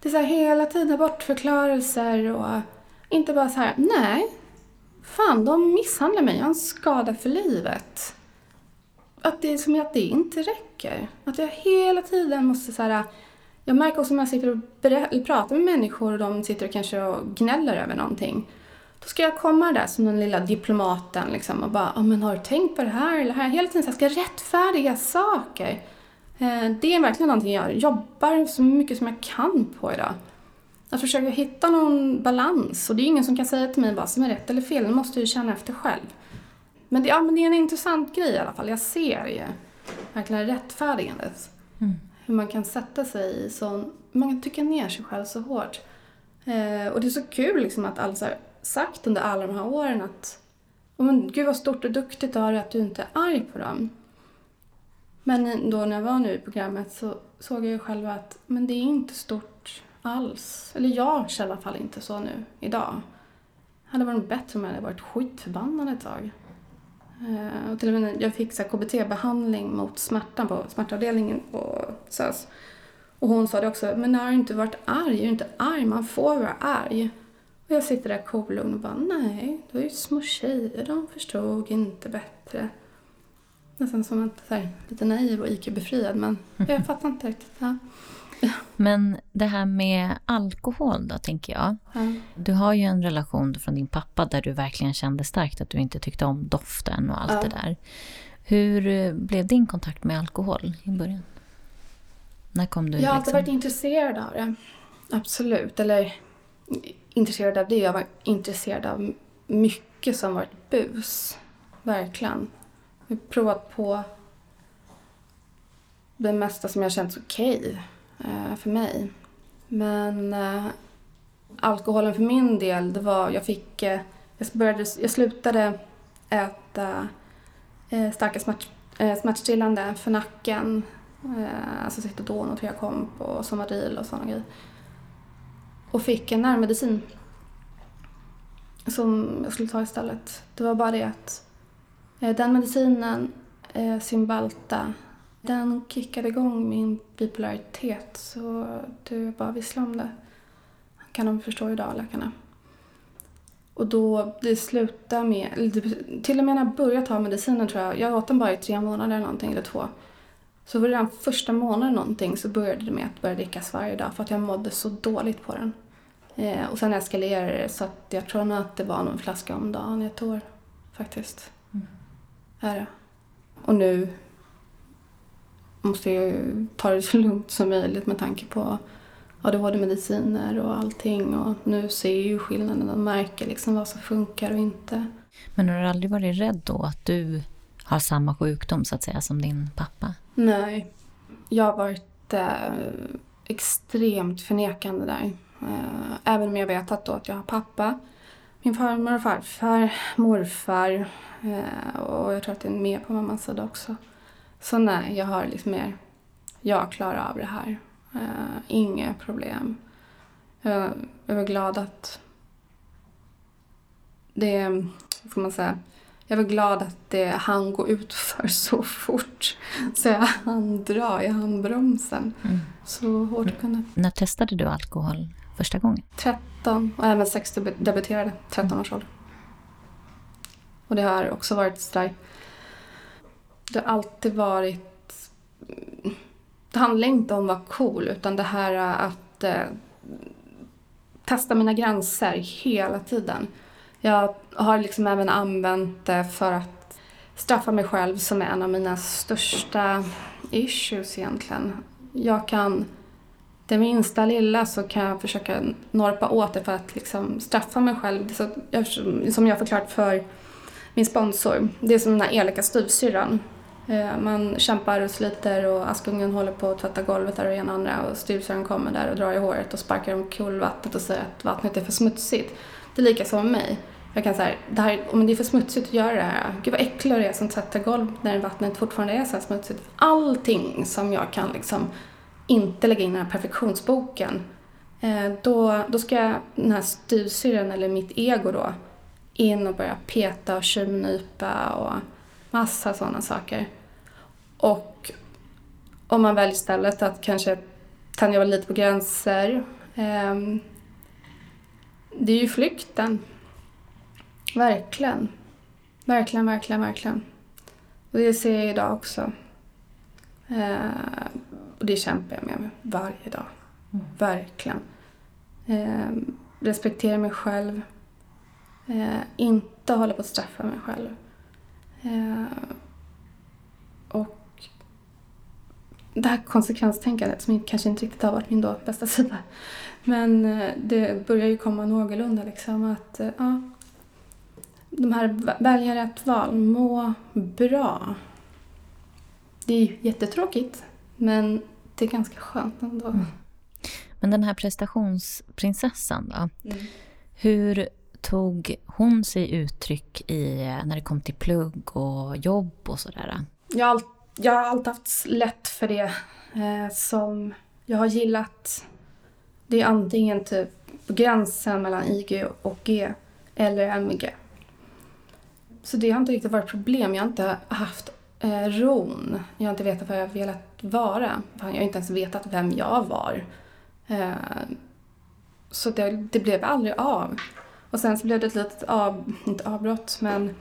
Speaker 2: Det är så här hela tiden bortförklarelser och inte bara så här, nej, fan de misshandlar mig, jag har en skada för livet. Att det är som att det inte räcker. Att jag hela tiden måste så här... Jag märker också när jag sitter och pratar med människor och de sitter och kanske och gnäller över någonting. Då ska jag komma där som den lilla diplomaten liksom och bara, ja men har du tänkt på det här eller det här? Hela tiden så här, ska jag rättfärdiga saker. Eh, Det är verkligen någonting jag jobbar så mycket som jag kan på idag. Att försöka hitta någon balans. Och det är ingen som kan säga till mig vad som är rätt eller fel. Det måste jag ju känna efter själv. Men det, ja, men det är en intressant grej i alla fall. Jag ser ju verkligen rättfärdigandet.
Speaker 1: Mm.
Speaker 2: Hur man kan sätta sig i sån... Man kan tycka ner sig själv så hårt. Eh, och det är så kul liksom att alla har sagt under alla de här åren att oh, men, Gud vad stort och duktigt av dig att du inte är arg på dem. Men då när jag var nu i programmet så såg jag ju själv att men det är inte stort alls. Eller jag känner i alla fall inte så nu, idag. Det hade varit bättre om jag hade varit skitförbannad ett tag. Eh, och till och med jag fick KBT-behandling mot smärtan på smärtavdelningen på SÖS. Och hon sa det också, men har du inte varit arg? Är du inte arg? Man får vara arg. Och jag sitter där kolugn och bara, nej, det var ju små tjejer, de förstod inte bättre. Nästan som att, så här, lite naiv och IQ-befriad, men jag fattar inte riktigt. Ja.
Speaker 1: Men det här med alkohol då, tänker jag.
Speaker 2: Ja.
Speaker 1: Du har ju en relation från din pappa där du verkligen kände starkt att du inte tyckte om doften och allt
Speaker 2: Ja.
Speaker 1: det där. Hur blev din kontakt med alkohol i början? När kom du
Speaker 2: Jag har alltid
Speaker 1: liksom?
Speaker 2: varit intresserad av det. Absolut. Eller intresserad av det. Jag var intresserad av mycket som varit bus. Verkligen. Jag har provat på det mesta som jag känts okej eh, för mig. Men eh, alkoholen för min del, det var... Jag fick... Eh, jag, började, jag slutade äta eh, starka smärt, eh, smärtstillande för nacken Eh, alltså Citodon och Treakomp och Somadil och sådana grejer. Och fick en nervmedicin. Som jag skulle ta istället. Det var bara det att Eh, den medicinen, eh, Cymbalta, den kickade igång min bipolaritet så det bara visslade om det. Kan de förstå idag, läkarna. Och då, det slutade med, till och med när jag började ta medicinen tror jag, jag åt den bara i tre månader eller någonting, eller två. Så var det den första månaden någonting så började det med att börja drickas varje dag för att jag mådde så dåligt på den. Eh, och sen eskalerade det så att jag tror nog att det var någon flaska om dagen i ett år faktiskt. Är det. Och nu måste jag ju ta det så lugnt som möjligt med tanke på ADHD-mediciner och allting. Och nu ser jag ju skillnaden och märker liksom vad som funkar och inte.
Speaker 1: Men har du aldrig varit rädd då att du har samma sjukdom så att säga som din pappa?
Speaker 2: Nej. Jag har varit eh, extremt förnekande där. Eh, även om jag vet att, då att jag har pappa, min farmor och farfar, morfar eh, och jag tror att det är med på mammas sida också. Så nej, jag har liksom mer, jag klarar av det här. Eh, inga problem. Jag, jag är glad att det, vad ska man säga, jag var glad att det hann gå ut för så fort. Så jag hann dra i handbromsen.
Speaker 1: Mm.
Speaker 2: Så hårt kunde
Speaker 1: När testade du alkohol första gången?
Speaker 2: 13 och även 6 debuterade 13 års ålder. Och det har också varit sådär... Det har alltid varit... Det handlar inte om att vara cool utan det här att eh, testa mina gränser hela tiden. Jag har liksom även använt det för att straffa mig själv som är en av mina största issues egentligen. Jag kan det minsta lilla så kan jag försöka norpa åt det för att liksom straffa mig själv. Så att jag, som jag har förklarat för min sponsor. Det är som den här elaka styvsyrran. Eh, man kämpar och sliter och Askungen håller på att tvätta golvet där och ena andra och styvsyrran kommer där och drar i håret och sparkar omkull vattnet och säger att vattnet är för smutsigt. Det är lika som med mig. Jag kan säga, det här, om det är för smutsigt att göra det här. Gud vad äcklig det är som tvättar golv när vattnet fortfarande är så här smutsigt. Allting som jag kan liksom inte lägga in den här perfektionsboken. Eh, då, då ska den här styvsyrran, eller mitt ego då, in och börja peta och tjuvnypa och massa sådana saker. Och om man väljer istället att kanske tänja lite på gränser. Ehm, det är ju flykten. Verkligen. Verkligen, verkligen, verkligen. Och det ser jag idag också. Eh, och det kämpar jag med varje dag.
Speaker 1: Mm.
Speaker 2: Verkligen. Eh, respektera mig själv. Eh, inte hålla på att straffa mig själv. Eh, och det här konsekvenstänkandet som kanske inte riktigt har varit min då bästa sida. Men eh, det börjar ju komma någorlunda liksom att eh, ja, de här vä- välja rätt val, må bra. Det är ju jättetråkigt men det är ganska skönt ändå.
Speaker 1: Mm. Men den här prestationsprinsessan då? Hur tog hon sig uttryck i när det kom till plugg och jobb och sådär?
Speaker 2: Jag, jag har alltid haft lätt för det eh, som jag har gillat. Det är antingen typ gränsen mellan IG och G eller MG. Så det har inte riktigt varit problem. Jag har inte haft eh, ron. Jag har inte vetat vad jag velat vara. Jag har inte ens vetat vem jag var. Eh, så det, det blev aldrig av. Och sen så blev det ett litet av, inte avbrott, men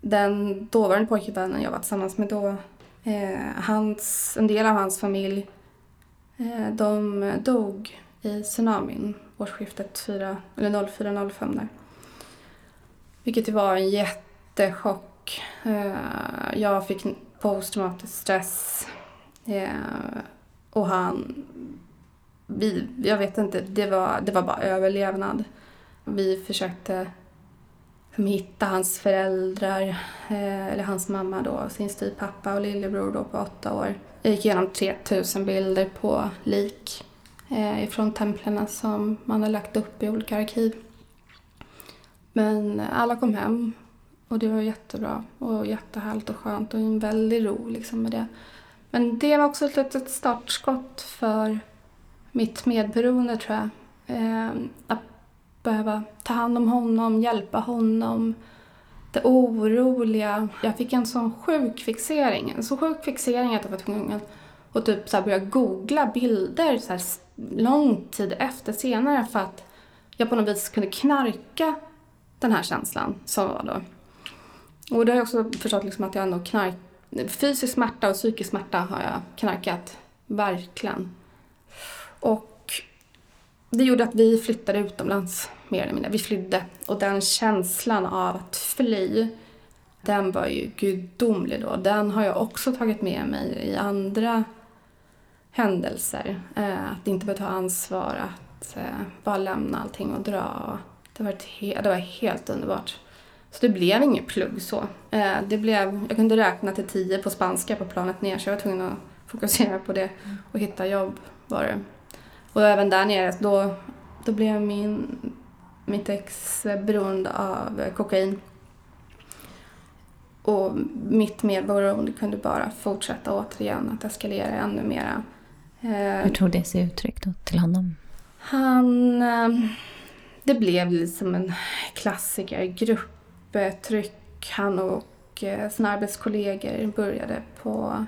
Speaker 2: den dåvarande pojkvännen jag var tillsammans med då, eh, hans, en del av hans familj Eh, de dog i tsunamin årsskiftet 4, eller 04-05 där. Vilket var en jättechock. Eh, jag fick posttraumatisk stress. Eh, och han... Vi, jag vet inte, det var, det var bara överlevnad. Vi försökte hitta hans föräldrar, eh, eller hans mamma då, sin styvpappa och lillebror då på åtta år. Jag gick igenom 3000 bilder på lik eh, ifrån templen som man har lagt upp i olika arkiv. Men alla kom hem och det var jättebra och jättehärligt och skönt och en väldig ro liksom med det. Men det var också ett litet startskott för mitt medberoende tror jag. Eh, att behöva ta hand om honom, hjälpa honom, det oroliga. Jag fick en sån sjuk fixering. En så sjuk fixering att jag var tvungen att typ så börja googla bilder så här lång tid efter senare för att jag på något vis kunde knarka den här känslan som var då. Och det har jag också förstått liksom att jag ändå knark... Fysisk smärta och psykisk smärta har jag knarkat. Verkligen. Och det gjorde att vi flyttade utomlands mer eller mindre. Vi flydde. Och den känslan av att fly, den var ju gudomlig då. Den har jag också tagit med mig i andra händelser. Eh, att inte behöva ta ansvar, att eh, bara lämna allting och dra. Det var, he- det var helt underbart. Så det blev inget plugg så. Eh, det blev, jag kunde räkna till tio på spanska på planet ner så jag var tvungen att fokusera på det och hitta jobb var det. Och även där nere, då, då blev min mitt ex beroende av kokain. Och mitt medberoende kunde bara fortsätta återigen att eskalera ännu mera.
Speaker 1: Eh, Hur tog det sig uttryck då till honom?
Speaker 2: Han... Eh, det blev liksom en klassiker. Tryck Han och eh, sina arbetskollegor började på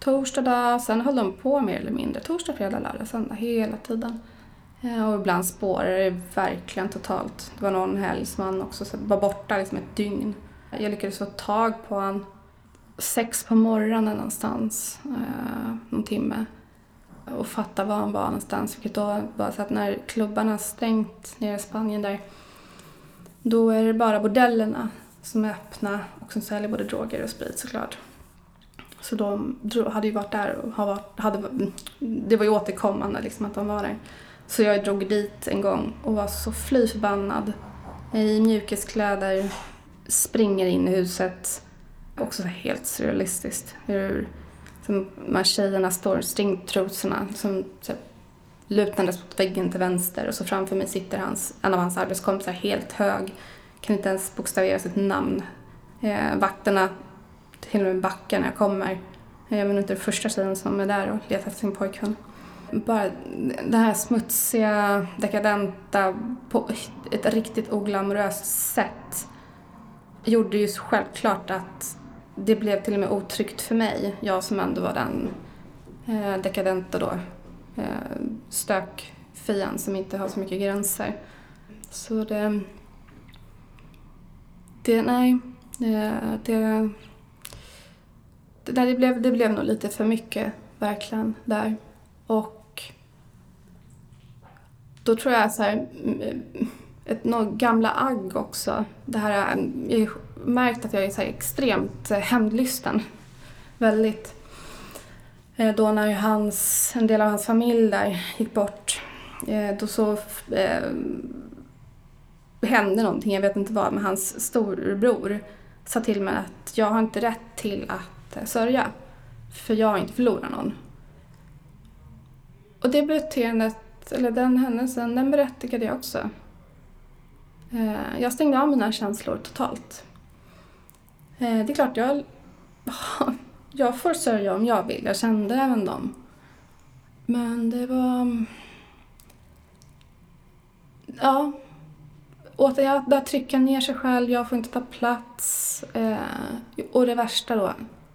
Speaker 2: torsdag dag. Sen höll de på mer eller mindre. Torsdag, fredag, lördag, söndag hela tiden. Eh, och ibland spårade det verkligen totalt. Det var någon helg som han också var borta liksom ett dygn. Jag lyckades få tag på han sex på morgonen någonstans, eh, någon timme. Och fatta var han var någonstans. Vilket då var så att när klubbarna stängt nere i Spanien där, då är det bara bordellerna som är öppna och som säljer både droger och sprit såklart. Så de hade ju varit där och hade, det var ju återkommande liksom att de var där. Så jag drog dit en gång och var så fly förbannad. I mjukiskläder, springer in i huset. Också helt surrealistiskt. Hur de här tjejerna står, stringtrosorna, som typ lutandes mot väggen till vänster och så framför mig sitter hans, en av hans arbetskompisar helt hög. Kan inte ens bokstavera sitt namn. Eh, vakterna till och med backar när jag kommer. Eh, jag är inte den första tjejen som är där och letar efter sin pojkvän bara det här smutsiga, dekadenta på ett riktigt oglamoröst sätt gjorde ju självklart att det blev till och med otryggt för mig. Jag som ändå var den eh, dekadenta då, eh, stökfian som inte har så mycket gränser. Så det... Det, nej, eh, det, det, det, blev, det blev nog lite för mycket, verkligen, där. Och då tror jag så här, mm, ett, något gamla agg också. Det här, eh, jag har märkt att jag är så extremt eh, hämndlysten. Väldigt. Eh, då när hans, en del av hans familj där gick bort, eh, då så eh, hände någonting, jag vet inte vad, men hans storbror sa till mig att jag har inte rätt till att eh, sörja. För jag har inte förlorat någon. Och det beteendet eller den händelsen, den berättigade jag också. Eh, jag stängde av mina känslor totalt. Eh, det är klart, jag, jag får sörja om jag vill. Jag kände även dem. Men det var... Mm, ja. Återigen, där trycka ner sig själv, jag får inte ta plats. Eh, och det värsta då,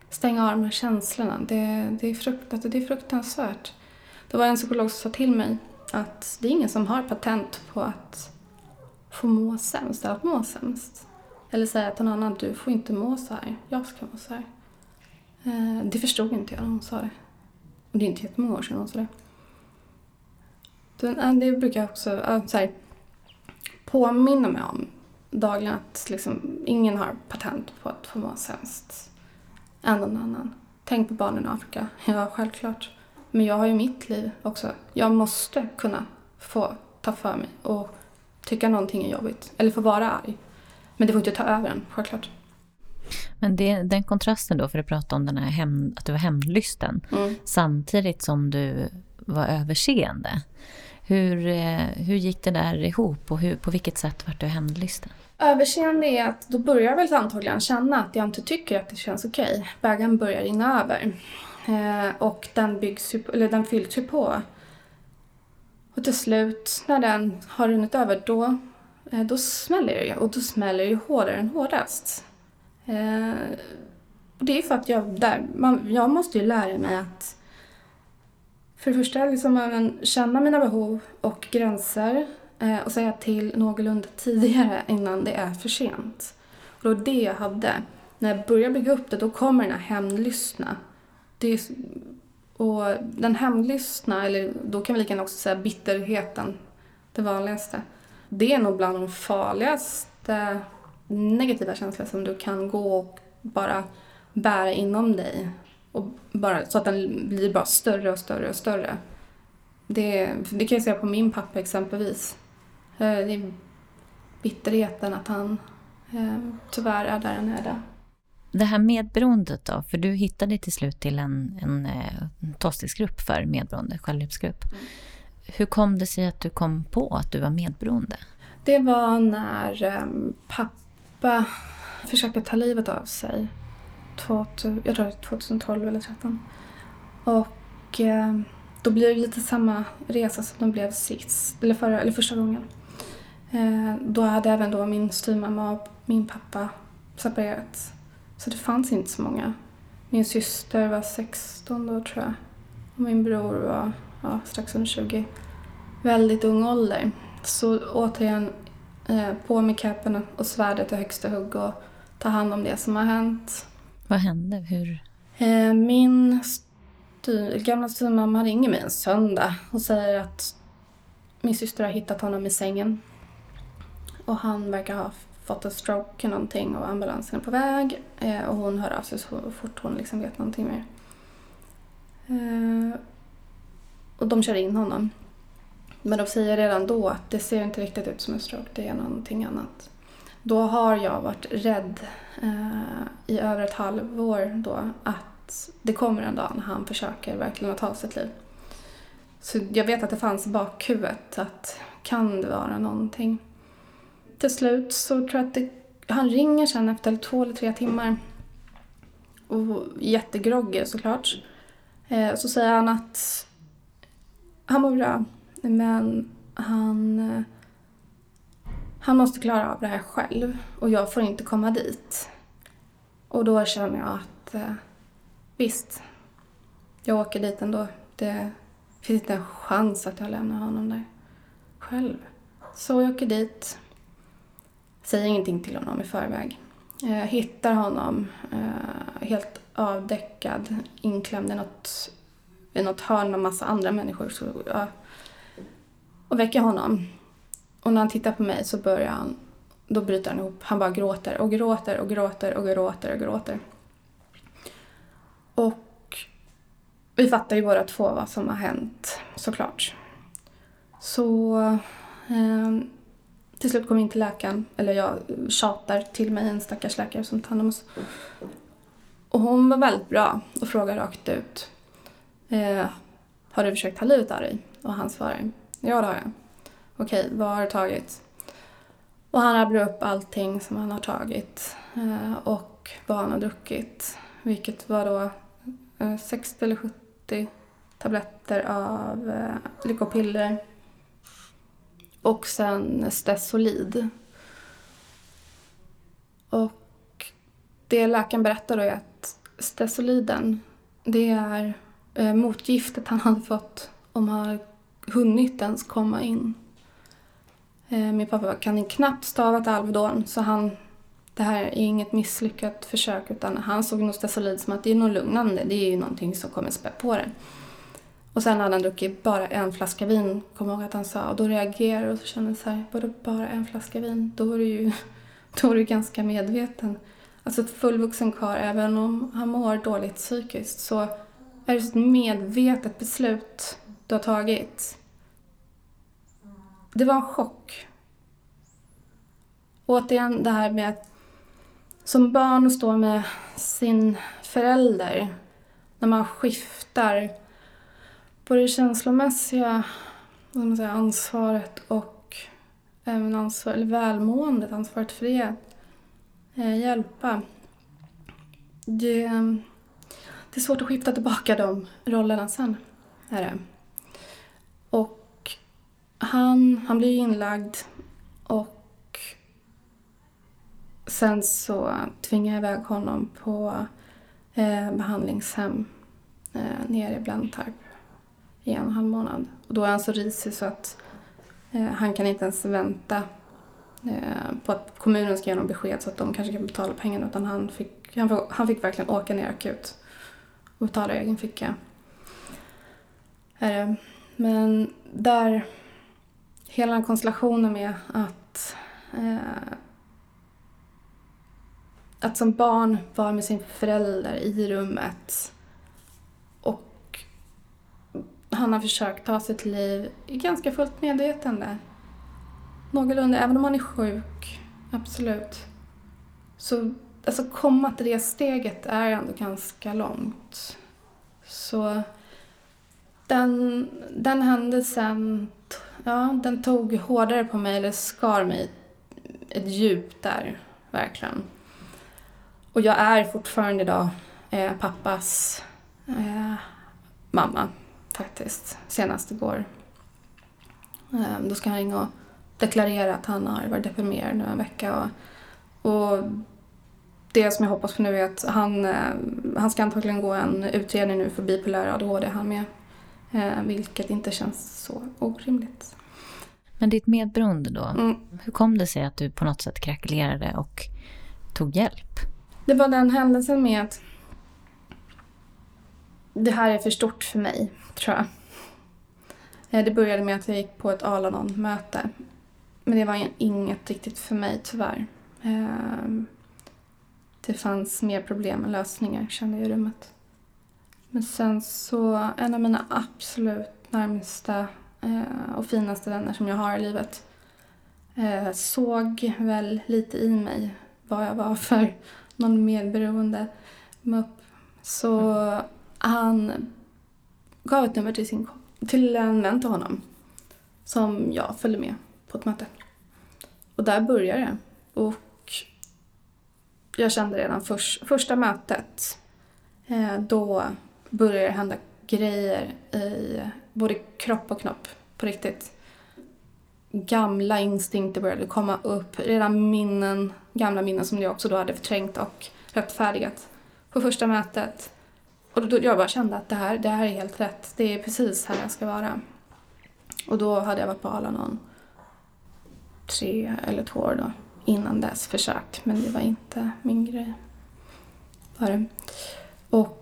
Speaker 2: stänga av de här känslorna. Det, det, är fruktat, alltså, det är fruktansvärt. Det var en psykolog som sa till mig att det är ingen som har patent på att få må sämst, eller att må sämst. Eller säga till någon annan, du får inte må så här, jag ska må så här. Eh, det förstod inte jag när hon sa det. Och det är inte jättemånga år sedan. hon sa Det, det brukar jag också så här, påminna mig om dagligen att liksom, ingen har patent på att få vara sämst än någon annan. Tänk på barnen i Afrika. Ja, självklart. Men jag har ju mitt liv också. Jag måste kunna få ta för mig och tycka någonting är jobbigt. Eller få vara arg. Men det får inte ta över en, självklart.
Speaker 1: Men det, den kontrasten då, för att prata om den här hem, att du var hämndlysten, mm. samtidigt som du var överseende. Hur, eh, hur gick det där ihop och hur, på vilket sätt var du hämndlysten?
Speaker 2: Överseende är att då börjar jag väl antagligen känna att jag inte tycker att det känns okej. Okay. Bägaren börjar rinna över. Eh, och den, byggs eller den fylls ju på. Och till slut, när den har runnit över, då, eh, då smäller det ju. Och då smäller det ju hårdare än hårdast. Eh, och det är för att jag, där, man, jag måste ju lära mig att för det första liksom, känna mina behov och gränser eh, och säga till någorlunda tidigare innan det är för sent. Och det var det jag hade. När jag börjar bygga upp det, då kommer den här hämndlystna. och den hämndlystna, eller då kan vi lika gärna också säga bitterheten, det vanligaste. Det är nog bland de farligaste negativa känslor som du kan gå och bara bära inom dig. Och bara, så att den blir bara större och större och större. Det, det kan jag säga på min pappa exempelvis. Eh, det är bitterheten att han eh, tyvärr är där han är där.
Speaker 1: Det här medberoendet då, för du hittade till slut till en, en, eh, en tostisgrupp för medberoende, självhjälpsgrupp. Mm. Hur kom det sig att du kom på att du var medberoende?
Speaker 2: Det var när pappa Pappa försökte ta livet av sig. 2000, jag tror 2012 eller 2013. Och eh, då blir det lite samma resa som det blev sist, eller, förra, eller första gången. Eh, då hade även då min styvmamma och min pappa separerat. Så det fanns inte så många. Min syster var 16 då tror jag. Och min bror var ja, strax under 20. Väldigt ung ålder. Så återigen, på med capen och svärdet i högsta hugg och ta hand om det som har hänt.
Speaker 1: Vad hände? Hur?
Speaker 2: Eh, min styr, gamla styvmamma ringer mig en söndag och säger att min syster har hittat honom i sängen och han verkar ha fått en stroke eller någonting och ambulansen är på väg. Eh, och hon hör av sig så fort hon liksom vet någonting mer. Eh, och de kör in honom. Men de säger redan då att det ser inte riktigt ut som en stroke, det är någonting annat. Då har jag varit rädd eh, i över ett halvår då att det kommer en dag när han försöker verkligen att ta sitt liv. Så jag vet att det fanns i bakhuvudet att kan det vara någonting? till slut så tror jag att det, han ringer sen efter två eller tre timmar. Och jättegroggig såklart. Eh, så säger han att han mår bra, men han, han måste klara av det här själv och jag får inte komma dit. Och då känner jag att eh, visst, jag åker dit ändå. Det finns inte en chans att jag lämnar honom där själv. Så jag åker dit säger ingenting till honom i förväg. Jag hittar honom eh, helt avdäckad, inklämd i något, i något hörn med massa andra människor. Så, ja, och väcker honom. Och när han tittar på mig så börjar han, då bryter han ihop. Han bara gråter och gråter och gråter och gråter och gråter. Och vi fattar ju båda två vad som har hänt såklart. Så eh, till slut kommer vi in till läkaren, eller jag tjatar till mig en stackars läkare som tar hand om oss. Och hon var väldigt bra och frågade rakt ut. Eh, har du försökt ta livet av dig? Och han svarar, ja det har jag. Okej, vad har du tagit? Och han rabblar upp allting som han har tagit eh, och vad han har druckit. Vilket var då eh, 60 eller 70 tabletter av eh, lyckopiller och sen Stesolid. Och det läkaren berättar då är att Stesoliden, det är motgiftet han hade fått om han hunnit ens komma in. Eh, min pappa kan knappt stava till Alvedon så han, det här är inget misslyckat försök utan han såg nog Stesolid som att det är något lugnande, det är ju någonting som kommer spä på det. Och sen hade han druckit bara en flaska vin, kommer jag ihåg att han sa. Och då reagerade jag och så kände jag så här, vadå bara en flaska vin? Då är du ju då är du ganska medveten. Alltså ett fullvuxen kar, även om han mår dåligt psykiskt, så är det ett medvetet beslut du har tagit. Det var en chock. Återigen det här med att som barn att stå med sin förälder när man skiftar både det känslomässiga man säga, ansvaret och även ansvar, eller välmåendet, ansvaret för det. Eh, hjälpa. Det, eh, det är svårt att skifta tillbaka de rollerna sen. Är det. Han, han blir inlagd och sen så tvingar jag iväg honom på eh, behandlingshem eh, nere i Blentarp i en och en halv månad. Och då är han så risig så att eh, han kan inte ens vänta eh, på att kommunen ska ge honom besked så att de kanske kan betala pengarna utan han fick, han, han fick verkligen åka ner akut och betala egen ficka. Eh, men där, hela den konstellationen med att eh, att som barn vara med sin förälder i rummet och han har försökt ta sitt liv i ganska fullt medvetande. Någorlunda, även om han är sjuk, absolut. Så alltså komma till det steget är ändå ganska långt. Så den, den händelsen, ja, den tog hårdare på mig, eller skar mig ett djup där, verkligen. Och jag är fortfarande idag eh, pappas eh, mamma faktiskt, senast igår. Eh, då ska han ringa och deklarera att han har varit deprimerad nu en vecka. Och, och det som jag hoppas på nu är att han, eh, han ska antagligen gå en utredning nu för bipolär ADHD han med. Eh, vilket inte känns så orimligt.
Speaker 1: Men ditt medberoende då, mm. hur kom det sig att du på något sätt krackelerade och tog hjälp?
Speaker 2: Det var den händelsen med att det här är för stort för mig, tror jag. Eh, det började med att jag gick på ett Alanon-möte. Men det var inget riktigt för mig, tyvärr. Ehm, det fanns mer problem än lösningar, kände jag i rummet. Men sen så, en av mina absolut närmsta eh, och finaste vänner som jag har i livet eh, såg väl lite i mig vad jag var för någon medberoende MUP. Så han gav ett nummer till, sin, till en vän till honom som jag följde med på ett möte. Och där började det. Och jag kände redan för, första mötet, eh, då började det hända grejer i både kropp och knopp på riktigt. Gamla instinkter började komma upp, redan minnen gamla minnen som jag också då hade förträngt och rättfärdigat på första mötet. Och då, jag bara kände att det här, det här är helt rätt. Det är precis här jag ska vara. Och då hade jag varit på Alanon tre eller två år då. Innan dess försökt, men det var inte min grej. Var det. Och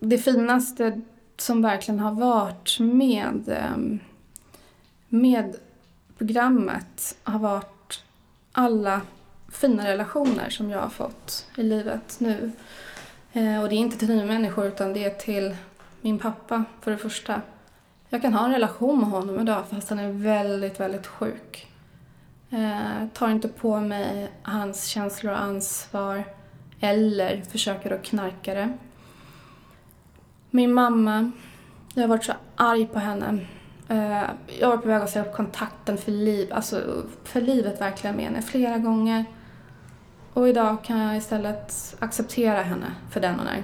Speaker 2: det finaste som verkligen har varit med, ehm, med programmet har varit alla fina relationer som jag har fått i livet nu. Eh, och det är inte till nya människor utan det är till min pappa för det första. Jag kan ha en relation med honom idag fast han är väldigt, väldigt sjuk. Eh, tar inte på mig hans känslor och ansvar eller försöker att knarka det. Min mamma, jag har varit så arg på henne eh, jag var på väg att säga upp kontakten för, liv, alltså för livet verkligen med henne flera gånger. Och idag kan jag istället acceptera henne för den hon är.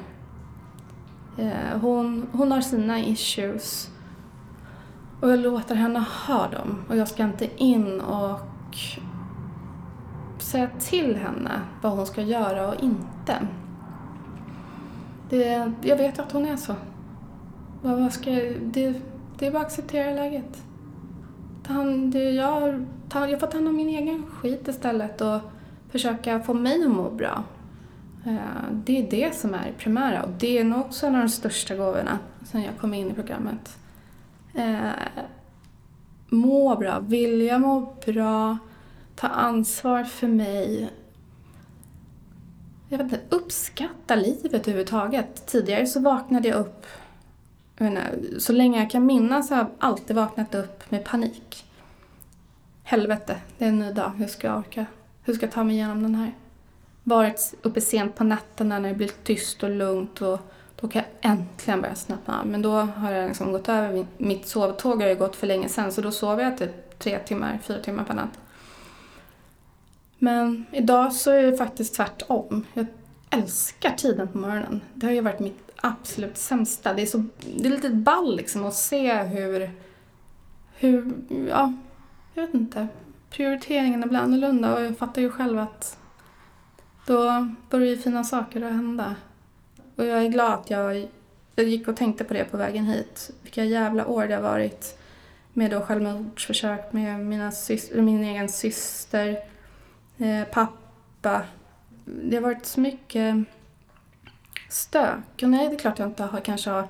Speaker 2: Eh, hon, hon har sina issues och jag låter henne ha dem. Och jag ska inte in och säga till henne vad hon ska göra och inte. Det, jag vet att hon är så. Vad, vad ska jag, det, det är bara att acceptera läget. Ta hand, jag, ta, jag får ta hand om min egen skit istället och försöka få mig att må bra. Eh, det är det som är primära och det är nog också en av de största gåvorna sen jag kom in i programmet. Eh, må bra, vilja må bra, ta ansvar för mig. Jag vet inte, uppskatta livet överhuvudtaget. Tidigare så vaknade jag upp, jag inte, så länge jag kan minnas har jag alltid vaknat upp med panik. Helvete, det är en ny dag, hur ska jag orka? Hur ska jag ta mig igenom den här? Varit uppe sent på nätterna när det blir tyst och lugnt och då kan jag äntligen börja slappna av. Men då har jag liksom gått över, mitt sovtåg har ju gått för länge sedan så då sover jag typ tre timmar, fyra timmar per natt. Men idag så är det faktiskt tvärtom. Jag älskar tiden på morgonen. Det har ju varit mitt absolut sämsta. Det är, så, det är lite ball liksom att se hur, hur, ja, jag vet inte. Prioriteringarna blir annorlunda och jag fattar ju själv att då börjar ju fina saker att hända. Och jag är glad att jag, jag gick och tänkte på det på vägen hit. Vilka jävla år det har varit med då självmordsförsök med mina min egen syster, eh, pappa. Det har varit så mycket stök. Och nej, det är klart jag inte har, kanske har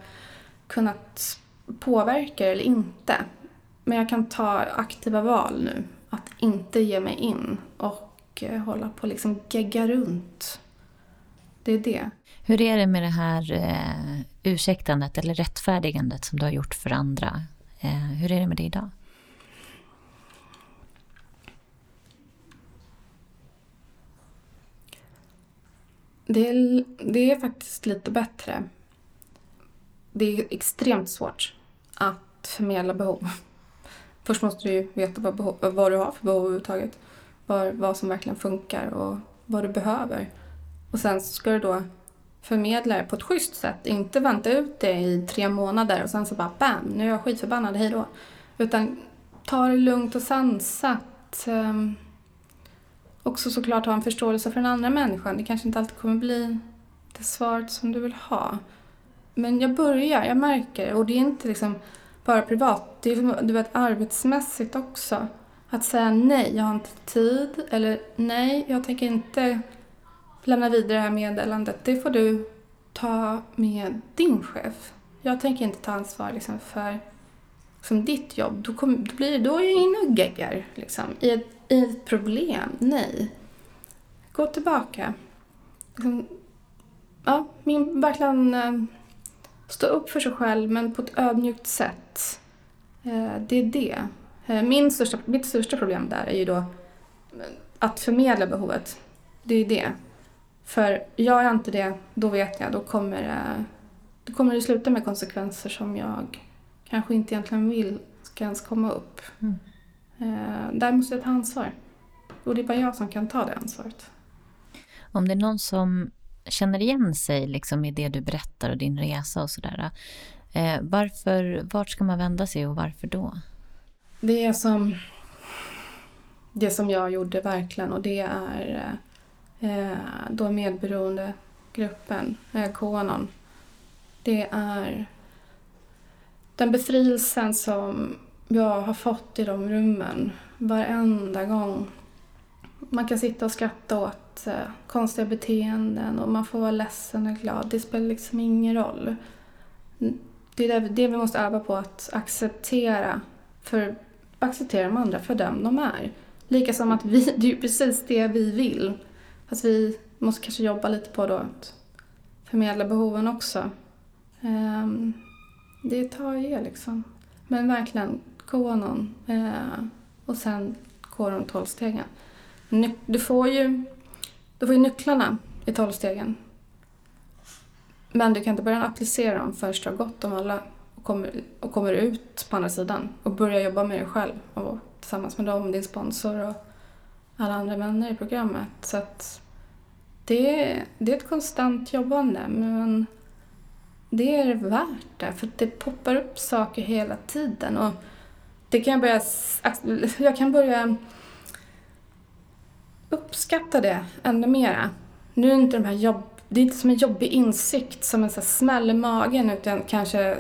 Speaker 2: kunnat påverka eller inte. Men jag kan ta aktiva val nu. Att inte ge mig in och eh, hålla på liksom gegga runt. Det är det.
Speaker 1: Hur är det med det här eh, ursäktandet eller rättfärdigandet som du har gjort för andra? Eh, hur är det med det idag?
Speaker 2: Det är, det är faktiskt lite bättre. Det är extremt svårt att förmedla behov. Först måste du ju veta vad, behov, vad du har för behov överhuvudtaget. Vad, vad som verkligen funkar och vad du behöver. Och sen ska du då förmedla det på ett schysst sätt. Inte vänta ut det i tre månader och sen så bara bam, nu är jag skitförbannad, hej då. Utan ta det lugnt och sansat. Um, också såklart ha en förståelse för den andra människan. Det kanske inte alltid kommer bli det svaret som du vill ha. Men jag börjar, jag märker och det är inte liksom bara privat. Det är du vet, arbetsmässigt också. Att säga nej, jag har inte tid. Eller nej, jag tänker inte lämna vidare det här meddelandet. Det får du ta med din chef. Jag tänker inte ta ansvar liksom, för som ditt jobb. Då, kom, då, blir, då är jag inne och geggar liksom, i, ett, i ett problem. Nej. Gå tillbaka. Liksom, ja, min, verkligen eh, stå upp för sig själv men på ett ödmjukt sätt. Eh, det är det. Eh, min största, mitt största problem där är ju då att förmedla behovet. Det är det. För gör jag inte det, då vet jag, då kommer det, då kommer det sluta med konsekvenser som jag kanske inte egentligen vill ska ens komma upp. Mm. Eh, där måste jag ta ansvar. Och det är bara jag som kan ta det ansvaret.
Speaker 1: Om det är någon som känner igen sig liksom i det du berättar och din resa och sådär. Eh, varför, vart ska man vända sig och varför då?
Speaker 2: Det är som det som jag gjorde verkligen och det är eh, då medberoendegruppen, eh, Konon. Det är den befrielsen som jag har fått i de rummen varenda gång. Man kan sitta och skratta åt eh, konstiga beteenden och man får vara ledsen och glad. Det spelar liksom ingen roll. Det är det vi måste öva på, att acceptera, för, acceptera de andra för dem de är. Lika som att vi, det är ju precis det vi vill. Fast vi måste kanske jobba lite på då att förmedla behoven också. Um, det tar och ger liksom. Men verkligen, konon eh, och sen går de tolvstegen. Du får ju du får ju nycklarna i tolvstegen. Men du kan inte börja applicera dem förrän du har gått dem alla och kommer, och kommer ut på andra sidan och börjar jobba med dig själv och tillsammans med dem, din sponsor och alla andra vänner i programmet. Så att det, det är ett konstant jobbande men det är värt det för det poppar upp saker hela tiden och det kan jag börja, jag kan börja uppskatta det ännu mera. Nu är inte de här jobb, det är inte som en jobbig insikt som en så smäll i magen utan kanske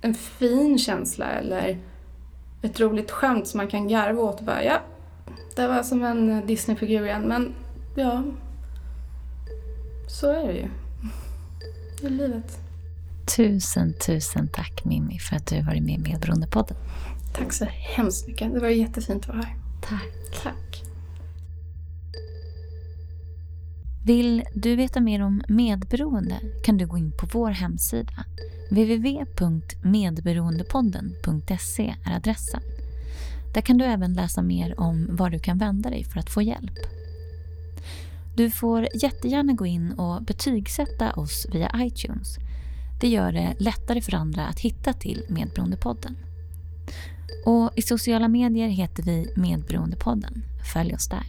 Speaker 2: en fin känsla eller ett roligt skämt som man kan garva åt och bara ja, det var som en Disneyfigur igen men ja, Så är det ju. Det är livet.
Speaker 1: Tusen, tusen tack Mimmi för att du varit med i Medberoendepodden.
Speaker 2: Tack så hemskt mycket. Det var jättefint att vara här.
Speaker 1: Tack.
Speaker 2: Tack.
Speaker 1: Vill du veta mer om medberoende kan du gå in på vår hemsida. www.medberoendepodden.se är adressen. Där kan du även läsa mer om var du kan vända dig för att få hjälp. Du får jättegärna gå in och betygsätta oss via iTunes. Det gör det lättare för andra att hitta till Medberoendepodden. Och I sociala medier heter vi Medberoendepodden. Följ oss där.